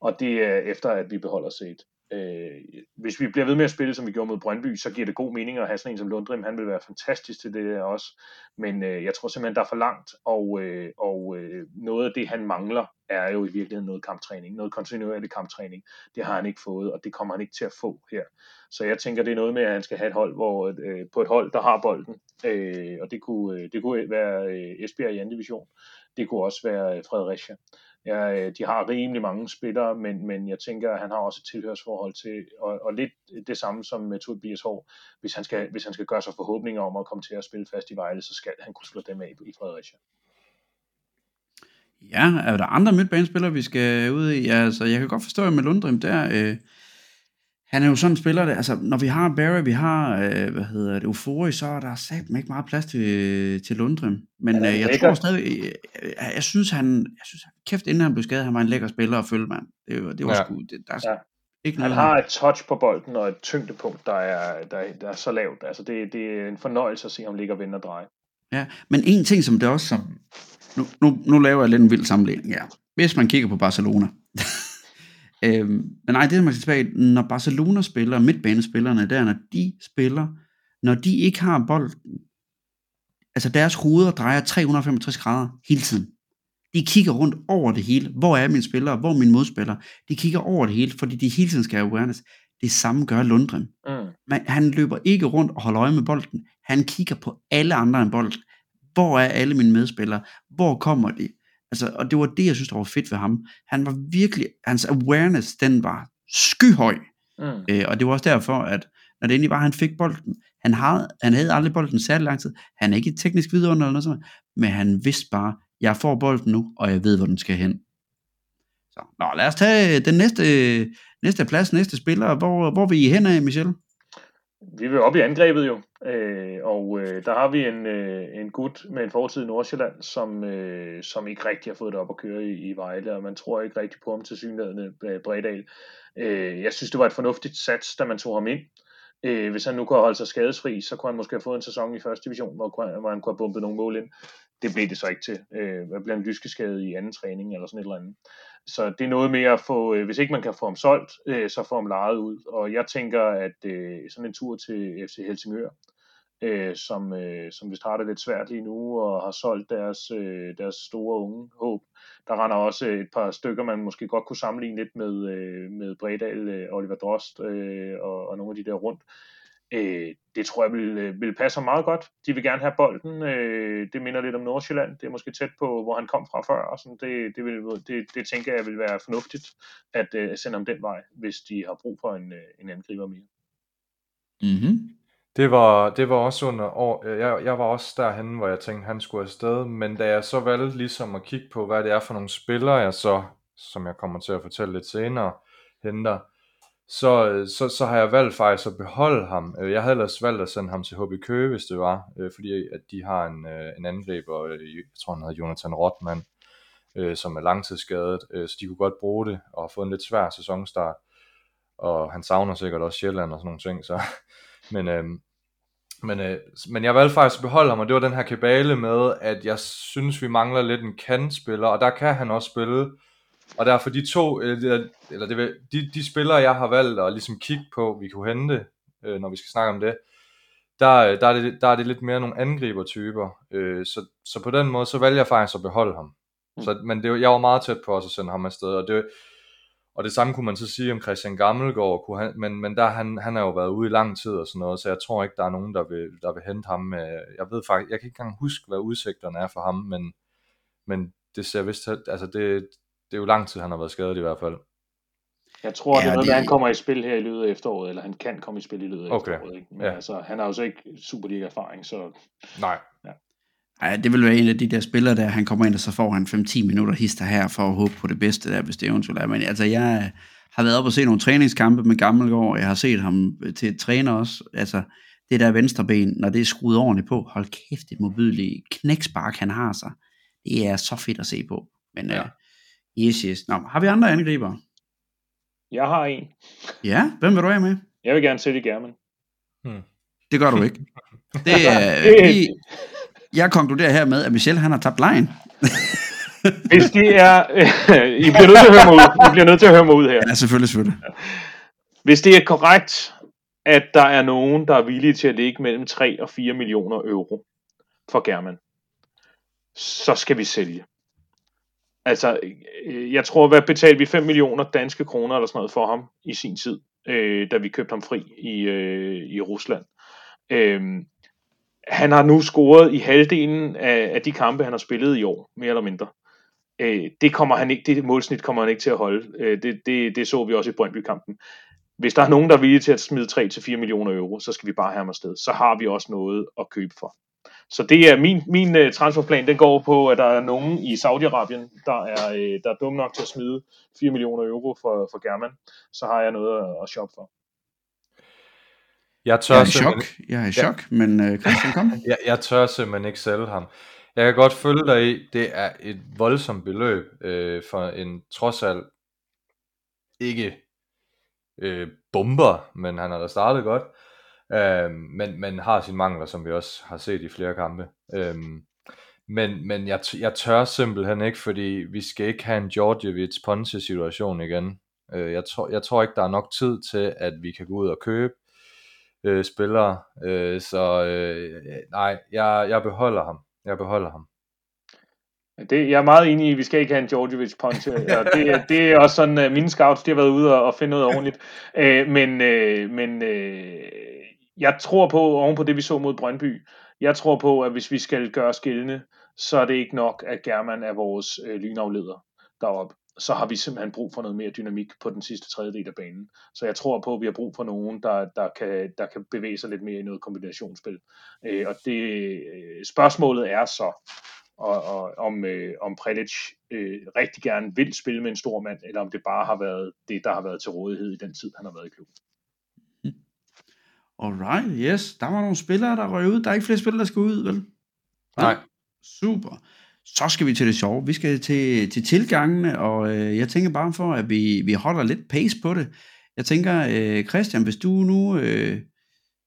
og det er efter, at vi beholder set. Øh, hvis vi bliver ved med at spille, som vi gjorde mod Brøndby, så giver det god mening at have sådan en som Lundgren. Han vil være fantastisk til det der også. Men øh, jeg tror simpelthen, der er for langt, og, øh, og øh, noget af det, han mangler, er jo i virkeligheden noget kamptræning, noget kontinuerlig kamptræning. Det har han ikke fået, og det kommer han ikke til at få her. Så jeg tænker, det er noget med, at han skal have et hold, hvor, øh, på et hold, der har bolden, øh, og det kunne, øh, det kunne være øh, Esbjerg i anden division. Det kunne også være øh, Fredericia. Ja, øh, de har rimelig mange spillere, men, men jeg tænker, at han har også et tilhørsforhold til, og, og lidt det samme som med Tobias Hård. Hvis han, skal, hvis han skal gøre sig forhåbninger om at komme til at spille fast i Vejle, så skal han kunne slå dem af i Fredericia. Ja, er der andre midtbanespillere, vi skal ud i? Ja, altså, jeg kan godt forstå, at med Lundrim der, øh, han er jo sådan en spiller, der, altså når vi har Barry, vi har, øh, hvad hedder det, Eufori, så er der satme ikke meget plads til, til Lundrim. Men ja, øh, jeg lækker. tror stadig, jeg, øh, jeg, synes han, jeg synes, kæft inden han blev skadet, han var en lækker spiller at følge, mand. Det, det var ja. sgu, det, der er ja. ikke noget. Han har et touch på bolden og et tyngdepunkt, der er, der, der er så lavt. Altså det, det er en fornøjelse at se ham ligge og vende og dreje. Ja, men en ting som det også, som, nu, nu, nu laver jeg lidt en vild sammenligning, ja. Hvis man kigger på Barcelona, Øhm, men nej, det er man skal tilbage, når Barcelona spiller, midtbanespillerne der, når de spiller, når de ikke har bolden, altså deres hoveder drejer 365 grader hele tiden. De kigger rundt over det hele. Hvor er mine spillere? Hvor er mine modspillere? De kigger over det hele, fordi de hele tiden skal have awareness. Det samme gør Lundgren. Mm. Men han løber ikke rundt og holder øje med bolden. Han kigger på alle andre end bolden. Hvor er alle mine medspillere? Hvor kommer de? Altså, og det var det, jeg synes, der var fedt ved ham. Han var virkelig, hans awareness, den var skyhøj. Mm. Øh, og det var også derfor, at når det endelig var, han fik bolden, han havde, han havde aldrig bolden særlig lang tid. Han er ikke teknisk vidunder eller noget sådan, men han vidste bare, jeg får bolden nu, og jeg ved, hvor den skal hen. Så, nå, lad os tage den næste, næste plads, næste spiller. Hvor, hvor vil I hen af, Michel? Vi vil op i angrebet jo, øh, og øh, der har vi en, øh, en gut med en fortid i Nordsjælland, som, øh, som ikke rigtig har fået det op at køre i, i Vejle, og man tror ikke rigtig på ham til synligheden øh, Bredal. Øh, jeg synes, det var et fornuftigt sats, da man tog ham ind. Øh, hvis han nu kunne holde sig skadesfri, så kunne han måske have fået en sæson i første division, hvor, hvor han kunne have bumpet nogle mål ind. Det blev det så ikke til. Øh, hvad blev en lyskeskade i anden træning eller sådan et eller andet. Så det er noget mere at få, øh, hvis ikke man kan få ham solgt, øh, så få ham lejet ud. Og jeg tænker, at øh, sådan en tur til FC Helsingør, øh, som, øh, som vi starter lidt svært lige nu, og har solgt deres, øh, deres store unge håb. Der render også et par stykker, man måske godt kunne sammenligne lidt med, øh, med Bredal, øh, Oliver Drost øh, og, og nogle af de der rundt. Øh, det tror jeg vil, øh, vil passe meget godt. De vil gerne have bolden. Øh, det minder lidt om Nordsjælland. Det er måske tæt på, hvor han kom fra før. Og sådan. Det, det, vil, det, det tænker jeg vil være fornuftigt at øh, sende ham den vej, hvis de har brug for en, øh, en angriber mere. Mm-hmm. Det var, det var også under år, jeg, jeg var også derhen, hvor jeg tænkte, han skulle afsted, men da jeg så valgte ligesom at kigge på, hvad det er for nogle spillere, jeg så, som jeg kommer til at fortælle lidt senere, henter, så, øh, så, så har jeg valgt faktisk at beholde ham. Øh, jeg havde ellers valgt at sende ham til HB Køge, hvis det var, øh, fordi at de har en, en angriber, jeg tror han hedder Jonathan Rottmann, som er langtidsskadet, så de kunne godt bruge det og få en lidt svær sæsonstart. Og han savner sikkert også Sjælland og sådan nogle ting, så... Men, øh, men, øh, men jeg valgte faktisk at beholde ham, og det var den her kabale med, at jeg synes, vi mangler lidt en kandspiller, og der kan han også spille. Og derfor de to, eller, eller det, vil- de, de spillere, jeg har valgt at ligesom kigge på, vi kunne hente, øh, når vi skal snakke om det, der, øh, der, er det, der er det lidt mere nogle angribertyper. Øh, så, så på den måde, så valgte jeg faktisk at beholde ham. Så, men det, jeg var meget tæt på også at sende ham afsted, og det, og det samme kunne man så sige om Christian Gammelgaard, kunne han, men, men der han, han har jo været ude i lang tid og sådan noget, så jeg tror ikke, der er nogen, der vil, der vil hente ham. Med, jeg ved faktisk, jeg kan ikke engang huske, hvad udsigterne er for ham, men, men det ser vist, altså det, det er jo lang tid, han har været skadet i hvert fald. Jeg tror, ja, det Ja, er noget det- han kommer i spil her i løbet af efteråret, eller han kan komme i spil i løbet af Okay, efteråret. Ikke? Men ja. altså, han har jo så ikke Superliga-erfaring, så Nej. Ej, det vil være en af de der spillere, der han kommer ind, og så får han 5-10 minutter hister her, for at håbe på det bedste der, hvis det eventuelt er. Men altså, jeg har været op og se nogle træningskampe med Gammelgaard, og jeg har set ham til et træner også. Altså, det der venstre ben, når det er skruet ordentligt på, hold kæft, det modbydelige knækspark, han har sig. Det er så fedt at se på. Men Ja. ja. Yes, yes. Nå, har vi andre angriber? jeg har en. Ja, hvem vil du have med? Jeg vil gerne sætte i German. Det gør du ikke. Det er, Det- vi, jeg konkluderer her med, at Michel han har tabt lejen. Hvis det er... I bliver nødt til at høre mig ud. I bliver nødt til at høre mig ud her. Ja, selvfølgelig, selvfølgelig. Hvis det er korrekt, at der er nogen, der er villige til at ligge mellem 3 og 4 millioner euro for German, så skal vi sælge. Altså, øh, jeg tror, hvad betalte vi 5 millioner danske kroner eller sådan noget for ham i sin tid, øh, da vi købte ham fri i, øh, i Rusland. Øh, han har nu scoret i halvdelen af, af de kampe, han har spillet i år, mere eller mindre. Øh, det kommer han ikke, det målsnit kommer han ikke til at holde. Øh, det, det, det så vi også i Brøndby-kampen hvis der er nogen, der er villige til at smide 3-4 millioner euro, så skal vi bare have ham afsted. Så har vi også noget at købe for. Så det er min, min uh, transferplan, den går på, at der er nogen i Saudi-Arabien, der er, uh, der er dum nok til at smide 4 millioner euro for, for German. Så har jeg noget at, at shoppe for. Jeg tør Jeg er i chok, jeg er i chok, men uh, Christian, kom. Jeg, jeg tør simpelthen ikke sælge ham. Jeg kan godt følge dig i, det er et voldsomt beløb øh, for en trods alt ikke øh, bomber, men han har da startet godt. Øh, men, men har sine mangler, som vi også har set i flere kampe. Øh, men men jeg, jeg tør simpelthen ikke, fordi vi skal ikke have en Djordjevic Ponce situation igen. Øh, jeg, tror, jeg tror ikke, der er nok tid til, at vi kan gå ud og købe øh, spillere. Øh, så øh, nej, jeg, jeg beholder ham. Jeg beholder ham. Det, jeg er meget enig i, at vi skal ikke have en Djordjevic Ponte. og det, det er også sådan, at mine scouts de har været ude og, og finde noget ordentligt. Øh, men øh, men øh, jeg tror på, oven på det vi så mod Brøndby, jeg tror på, at hvis vi skal gøre skillende, så er det ikke nok, at German er vores øh, lynafleder deroppe. Så har vi simpelthen brug for noget mere dynamik på den sidste tredjedel af banen. Så jeg tror på, at vi har brug for nogen, der, der, kan, der kan bevæge sig lidt mere i noget kombinationsspil. Øh, og det øh, spørgsmålet er så, og, og om, øh, om Prelic øh, rigtig gerne vil spille med en stor mand, eller om det bare har været det, der har været til rådighed i den tid, han har været i klubben. Alright, yes. Der var nogle spillere, der røg ud. Der er ikke flere spillere, der skal ud, vel? Nej. Super. Så skal vi til det sjove. Vi skal til, til tilgangene, og øh, jeg tænker bare for, at vi, vi holder lidt pace på det. Jeg tænker, øh, Christian, hvis du nu... Øh,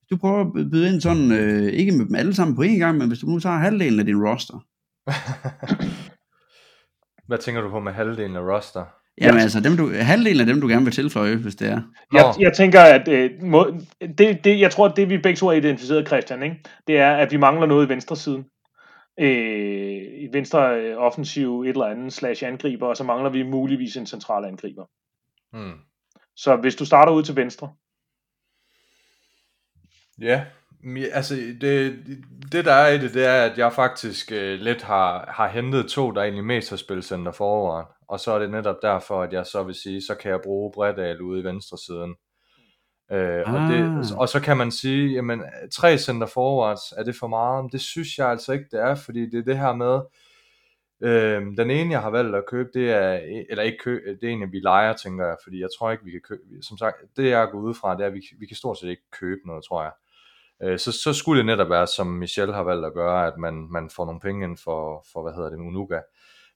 du prøver at byde ind sådan, øh, ikke med dem alle sammen på en gang, men hvis du nu tager halvdelen af din roster. Hvad tænker du på med halvdelen af roster? Jamen altså, dem du, halvdelen af dem, du gerne vil tilføje, hvis det er. Jeg, jeg tænker, at øh, må, det, det, jeg tror, at det vi begge to har identificeret, Christian, ikke? det er, at vi mangler noget i venstre siden. Øh, I venstre øh, offensiv et eller andet slash angriber, og så mangler vi muligvis en central angriber. Hmm. Så hvis du starter ud til venstre, Ja, altså det, det der er i det, det er, at jeg faktisk øh, lidt har, har hentet to, der egentlig mest har spillet center forward. Og så er det netop derfor, at jeg så vil sige, så kan jeg bruge Bredal ude i venstre siden. Øh, og, det, Ah. og så kan man sige, jamen tre center forwards, er det for meget? Men det synes jeg altså ikke, det er, fordi det er det her med, øh, den ene jeg har valgt at købe, det er, eller ikke købe, det er en, vi leger, tænker jeg, fordi jeg tror ikke, vi kan købe, som sagt, det jeg går ud fra, det er, at vi, vi kan stort set ikke købe noget, tror jeg. Øh, øh, så, så skulle det netop være, som Michel har valgt at gøre, at man, man får nogle penge ind for, for hvad hedder det, Unuga.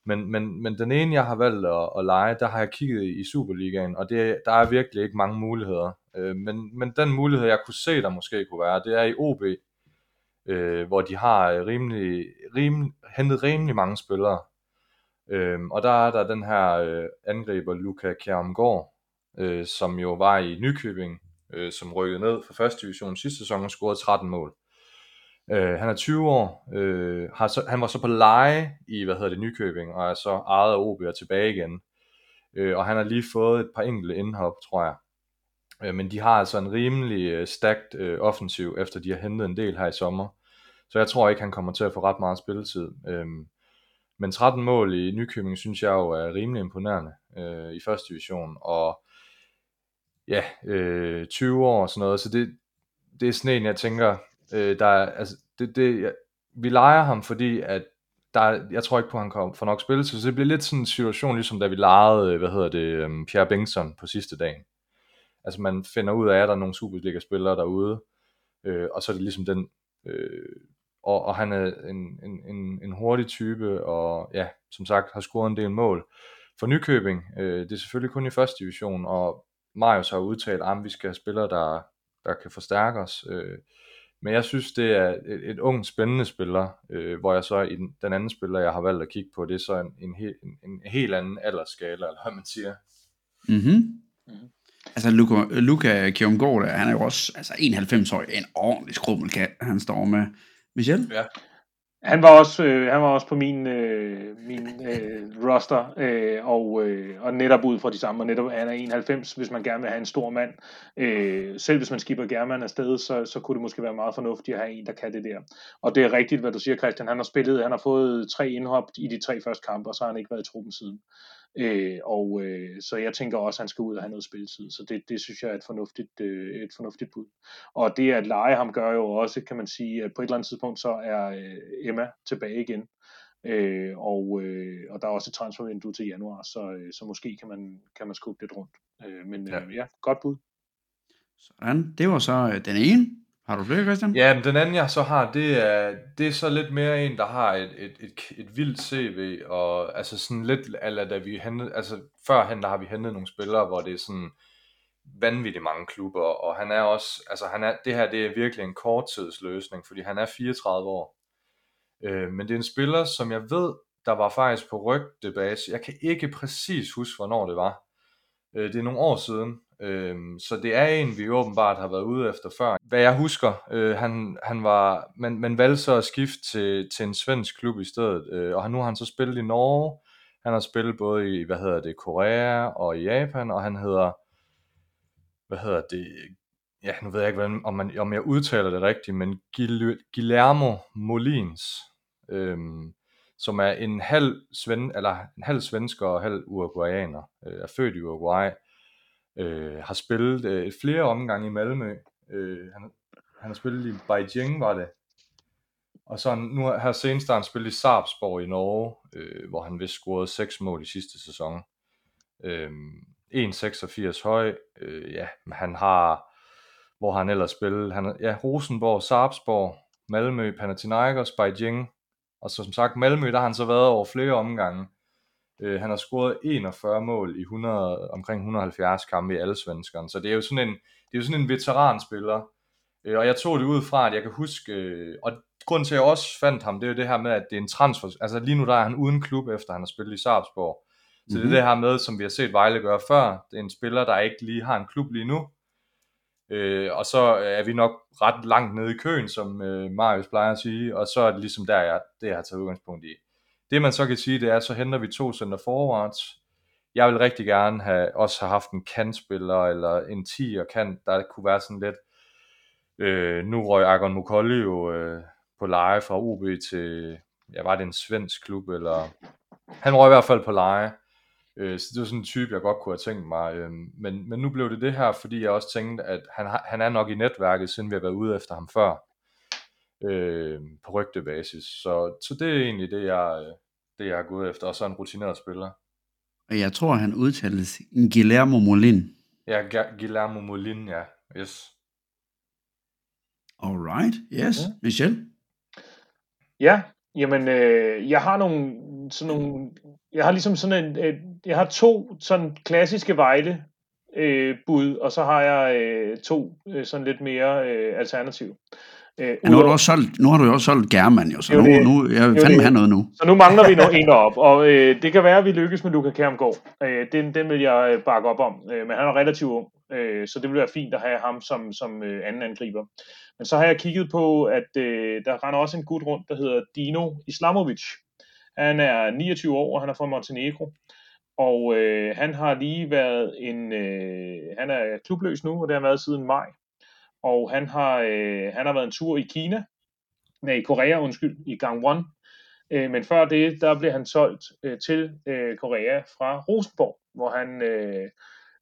Men, men, men den ene, jeg har valgt at, at lege, der har jeg kigget i Superligaen, og det, der er virkelig ikke mange muligheder. Øh, men, men den mulighed, jeg kunne se, der måske kunne være, det er i OB, øh, hvor de har øh, rimelig, rimelig, hentet rimelig mange spillere. Øh, og der er der den her øh, angriber, Luca Kjærmgaard, øh, som jo var i Nykøbing, øh, som rykkede ned fra første division sidste sæson og scorede 13 mål. Øh, han er 20 år, øh, har så, han var så på leje i, hvad hedder det, Nykøbing, og er så ejet af OB og tilbage igen. Øh, og han har lige fået et par enkelte indhop, tror jeg. Øh, men de har altså en rimelig øh, stærkt øh, offensiv, efter de har hentet en del her i sommer. Så jeg tror ikke, han kommer til at få ret meget spilletid. Øh, men 13 mål i Nykøbing, synes jeg jo er rimelig imponerende øh, i første division. Og ja, øh, 20 år og sådan noget, så det, det er sådan en, jeg tænker, øh, der er, altså, det, det, jeg, vi leger ham, fordi at der, jeg tror ikke på, at han kommer for nok spil, så det bliver lidt sådan en situation, ligesom da vi legede, øh, hvad hedder det, um, Pierre Bengtsson på sidste dagen. Altså man finder ud af, at der er nogle Superliga-spillere derude, øh, og så er det ligesom den, øh, og, og han er en, en, en, en hurtig type, og ja, som sagt, har scoret en del mål. For Nykøbing, øh, det er selvfølgelig kun i første division, og Marius har udtalt, at vi skal have spillere, der, der kan forstærke os. Øh, men jeg synes, det er et, et ung, spændende spiller, øh, hvor jeg så i den, den anden spiller, jeg har valgt at kigge på, det er så en, en, en, en helt anden aldersskala, eller hvad man siger. Mm-hmm. Mm-hmm. Altså, Luca, Luca Kjomgaard, han er jo også altså 91 år, en ordentlig skrummelkat, han står med. Michel? Ja. Han var også, øh, han var også på min, øh, min øh, roster, øh, og, øh, og netop ud fra de samme, og netop han er 91, hvis man gerne vil have en stor mand. Øh, selv hvis man skipper German afsted, så, så kunne det måske være meget fornuftigt at have en, der kan det der. Og det er rigtigt, hvad du siger, Christian. Han har spillet, han har fået tre indhop i de tre første kampe, og så har han ikke været i truppen siden. Øh, og øh, så jeg tænker også, at han skal ud og have noget spilletid. Så det, det synes jeg er et fornuftigt, øh, et fornuftigt bud. Og det at lege ham gør jo også, kan man sige, at på et eller andet tidspunkt så er øh, Emma tilbage igen. Øh, og, øh, og der er også et transfervindue til januar, så, øh, så måske kan man, kan man skubbe lidt rundt. Øh, men ja. Øh, ja, godt bud. Sådan, det var så øh, den ene. Har du flere, Christian? Ja, men den anden, jeg så har, det er, det er så lidt mere en, der har et, et, et, et vildt CV, og altså sådan lidt, eller da vi hentede, altså førhen, der har vi hentet nogle spillere, hvor det er sådan vanvittigt mange klubber, og han er også, altså han er, det her, det er virkelig en korttidsløsning, fordi han er 34 år. Øh, men det er en spiller, som jeg ved, der var faktisk på rygtebase. Jeg kan ikke præcis huske, hvornår det var. Øh, det er nogle år siden, Øhm, så det er en, vi åbenbart har været ude efter før. Hvad jeg husker, øh, han, han var, man, man valgte så at skifte til, til en svensk klub i stedet, øh, og nu har han så spillet i Norge. Han har spillet både i, hvad hedder det, Korea og i Japan, og han hedder, hvad hedder det, ja, nu ved jeg ikke, hvordan, om, man, om jeg udtaler det rigtigt, men Guillermo Molins, øhm, som er en halv, sven, eller en halv svensker og halv uruguayaner, øh, er født i Uruguay, øh, har spillet øh, flere omgange i Malmø. Øh, han, han har spillet i Beijing, var det. Og så nu her senest har han spillet i Sarpsborg i Norge, øh, hvor han vist scorede 6 mål i sidste sæson. Øh, 1,86 høj. Øh, ja, han har, hvor har han ellers spillet? Han, ja, Rosenborg, Sarpsborg, Malmø, Panathinaikos, Beijing. Og så som sagt, Malmø, der har han så været over flere omgange. Øh, han har scoret 41 mål i 100, omkring 170 kampe i alle svenskerne, så det er jo sådan en, det er jo sådan en veteranspiller. Øh, og jeg tog det ud fra, at jeg kan huske, øh, og grund til, at jeg også fandt ham, det er jo det her med, at det er en transfer, altså lige nu der er han uden klub, efter han har spillet i Sarpsborg. Så mm-hmm. det er mhm. det her med, som vi har set Vejle gøre før, det er en spiller, der ikke lige har en klub lige nu, Øh, og så er vi nok ret langt nede i køen, som øh, Marius plejer at sige, og så er det ligesom der, jeg, det jeg har taget udgangspunkt i. Det man så kan sige, det er, så henter vi to center forwards. Jeg vil rigtig gerne have, også have haft en kantspiller, eller en 10 og kant, der kunne være sådan lidt, øh, nu røg Agon Mukolli jo øh, på leje fra UB til, ja, var det en svensk klub, eller han røg i hvert fald på leje. Øh, så det var sådan en type, jeg godt kunne have tænkt mig. Øh, men, men nu blev det det her, fordi jeg også tænkte, at han, han er nok i netværket, siden vi har været ude efter ham før øh, på rygtebasis. Så, så det er egentlig det, jeg, det, jeg har gået efter. Og så en rutineret spiller. Og jeg tror, han udtales Guillermo Molin. Ja, Guillermo Molin, ja. Yes. Alright, yes. Ja. Michel? Ja, jamen, øh, jeg har nogle sådan nogle, jeg har ligesom sådan en, et, jeg har to sådan klassiske Vejle øh, bud, og så har jeg øh, to øh, sådan lidt mere øh, alternativ. Øh, ja, nu, har du også solgt, nu har du jo også solgt German, jo, så jo, nu, det, nu jeg vil fandme have noget nu. Så nu mangler vi noget en op, og øh, det kan være, at vi lykkes med Luka Kærmgaard. Øh, den, den vil jeg øh, bakke op om, øh, men han er relativt ung, øh, så det vil være fint at have ham som, som øh, anden angriber. Men så har jeg kigget på, at øh, der render også en gut rundt, der hedder Dino Islamovic. Han er 29 år, og han er fra Montenegro. Og øh, han har lige været en, øh, han er klubløs nu, og det har været siden maj og han har, øh, han har været en tur i Kina, nej, i Korea, undskyld, i Gangwon, øh, men før det, der blev han solgt øh, til øh, Korea fra Rosenborg, hvor han øh,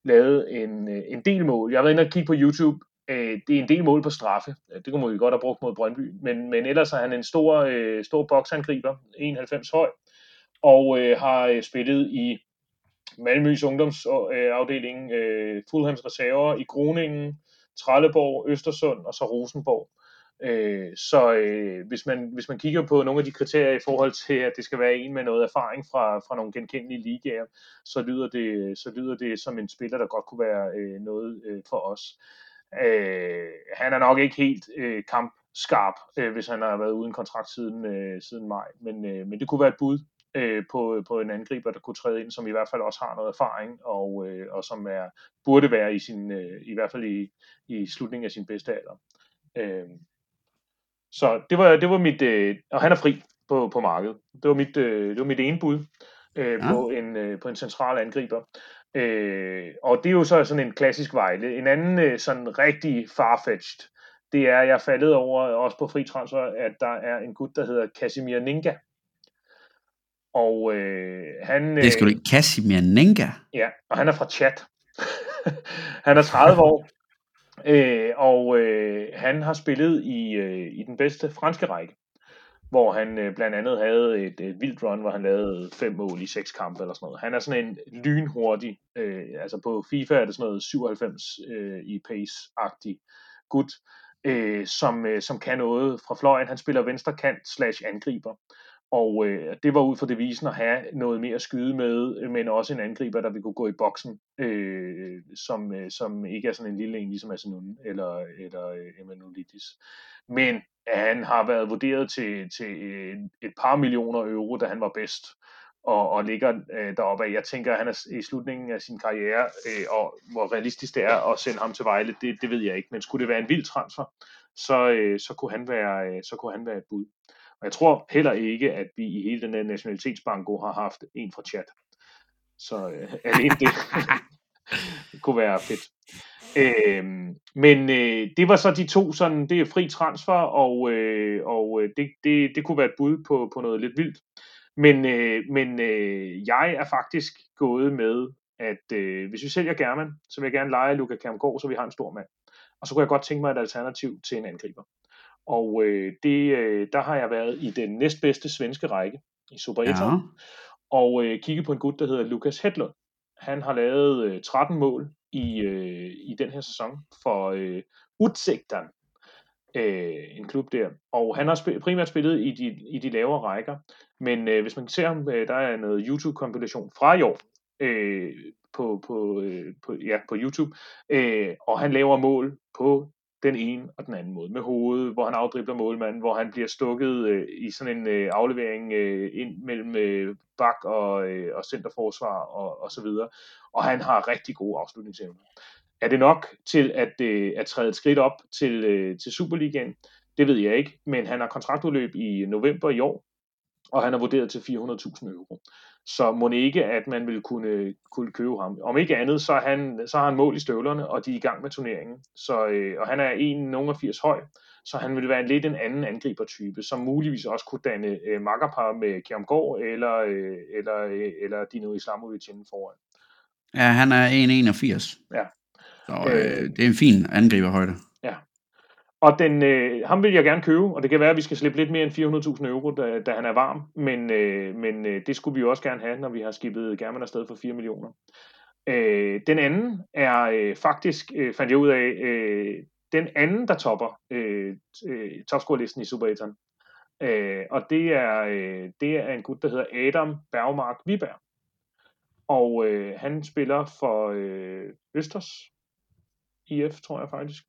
lavede en, øh, en del mål. Jeg har været inde og kigge på YouTube, øh, det er en del mål på straffe. Det kunne man jo godt have brugt mod Brøndby, men, men ellers er han en stor, øh, stor boksangriber, 91 høj, og øh, har øh, spillet i Malmøs ungdomsafdeling, øh, Fulhams reserver i Groningen, Trelleborg, Østersund og så Rosenborg. Øh, så øh, hvis, man, hvis man kigger på nogle af de kriterier i forhold til, at det skal være en med noget erfaring fra, fra nogle genkendelige ligaer, så lyder, det, så lyder det som en spiller, der godt kunne være øh, noget øh, for os. Øh, han er nok ikke helt øh, kampskarp, øh, hvis han har været uden kontrakt siden, øh, siden maj, men, øh, men det kunne være et bud øh, på, på en angriber, der kunne træde ind, som i hvert fald også har noget erfaring, og, øh, og som er, burde være i sin, øh, i hvert fald i, i slutningen af sin bedste alder. Øh, så det var, det var mit, øh, og han er fri på, på markedet. Det var mit, øh, det var mit ene bud øh, ja. på, en, øh, på en central angriber. Øh, og det er jo så sådan en klassisk Vejle. En anden øh, sådan rigtig farfetched, det er, jeg faldet over også på fri transfer, at der er en gut, der hedder Casimir Ninga, og øh, han... Det skal du ikke Casimir Nenga. Ja, og han er fra chat. han er 30 år, øh, og øh, han har spillet i, øh, i den bedste franske række, hvor han øh, blandt andet havde et, et vildt run, hvor han lavede fem mål i seks kampe eller sådan noget. Han er sådan en lynhurtig, øh, altså på FIFA er det sådan noget 97 øh, i pace-agtig gut, øh, som, øh, som kan noget fra fløjen. Han spiller venstre kant slash angriber. Og øh, det var ud fra devisen at have noget mere at skyde med, men også en angriber, der vi kunne gå i boksen, øh, som, øh, som ikke er sådan en lille en, ligesom Asenun eller, eller øh, Emanuelidis. Men han har været vurderet til, til et, et par millioner euro, da han var bedst, og, og ligger øh, deroppe af. Jeg tænker, at han er i slutningen af sin karriere, øh, og hvor realistisk det er at sende ham til Vejle, det, det ved jeg ikke. Men skulle det være en vild transfer, så, øh, så, kunne han være, øh, så kunne han være et bud. Og jeg tror heller ikke, at vi i hele den der nationalitetsbanko har haft en fra chat. Så øh, alene det kunne være fedt. Øh, men øh, det var så de to, sådan, det er fri transfer, og, øh, og øh, det, det, det kunne være et bud på, på noget lidt vildt. Men, øh, men øh, jeg er faktisk gået med, at øh, hvis vi sælger German, så vil jeg gerne lege Luka Kamgaard, så vi har en stor mand. Og så kunne jeg godt tænke mig et alternativ til en angriber. Og øh, det, øh, der har jeg været i den næstbedste svenske række i Super 1. Ja. Og øh, kigget på en gut, der hedder Lukas Hedlund. Han har lavet øh, 13 mål i, øh, i den her sæson for øh, Utsigtan, øh, en klub der. Og han har spil- primært spillet i de, i de lavere rækker. Men øh, hvis man ser ham, øh, der er noget YouTube-kompilation fra i år, øh, på, på, øh, på, ja, på YouTube, øh, og han laver mål på den ene og den anden måde. Med hovedet, hvor han afdribler målmanden, hvor han bliver stukket øh, i sådan en øh, aflevering øh, ind mellem øh, bak og, øh, og centerforsvar og, og så videre. Og han har rigtig gode afslutningsevner. Er det nok til at, øh, at træde et skridt op til, øh, til Superligaen? Det ved jeg ikke, men han har kontraktudløb i november i år, og han er vurderet til 400.000 euro. Så må ikke, at man vil kunne, kunne købe ham. Om ikke andet, så, er han, så har han mål i støvlerne, og de er i gang med turneringen. Så, øh, og han er 1,80 høj, så han vil være en lidt en anden angribertype, som muligvis også kunne danne øh, makkerpar med Kjærm Gård eller, øh, eller, øh, eller Dino Islamovic inden foran. Ja, han er 1,81. Ja. Så øh, det er en fin angriberhøjde. Og den, øh, ham vil jeg gerne købe, og det kan være, at vi skal slippe lidt mere end 400.000 euro, da, da han er varm, men, øh, men øh, det skulle vi jo også gerne have, når vi har skibet German afsted for 4 millioner. Øh, den anden er øh, faktisk, øh, fandt jeg ud af, øh, den anden, der topper øh, øh, topscore-listen i Super Øh, og det er, øh, det er en gut, der hedder Adam Bergmark Viberg. Og øh, han spiller for øh, Østers IF, tror jeg faktisk.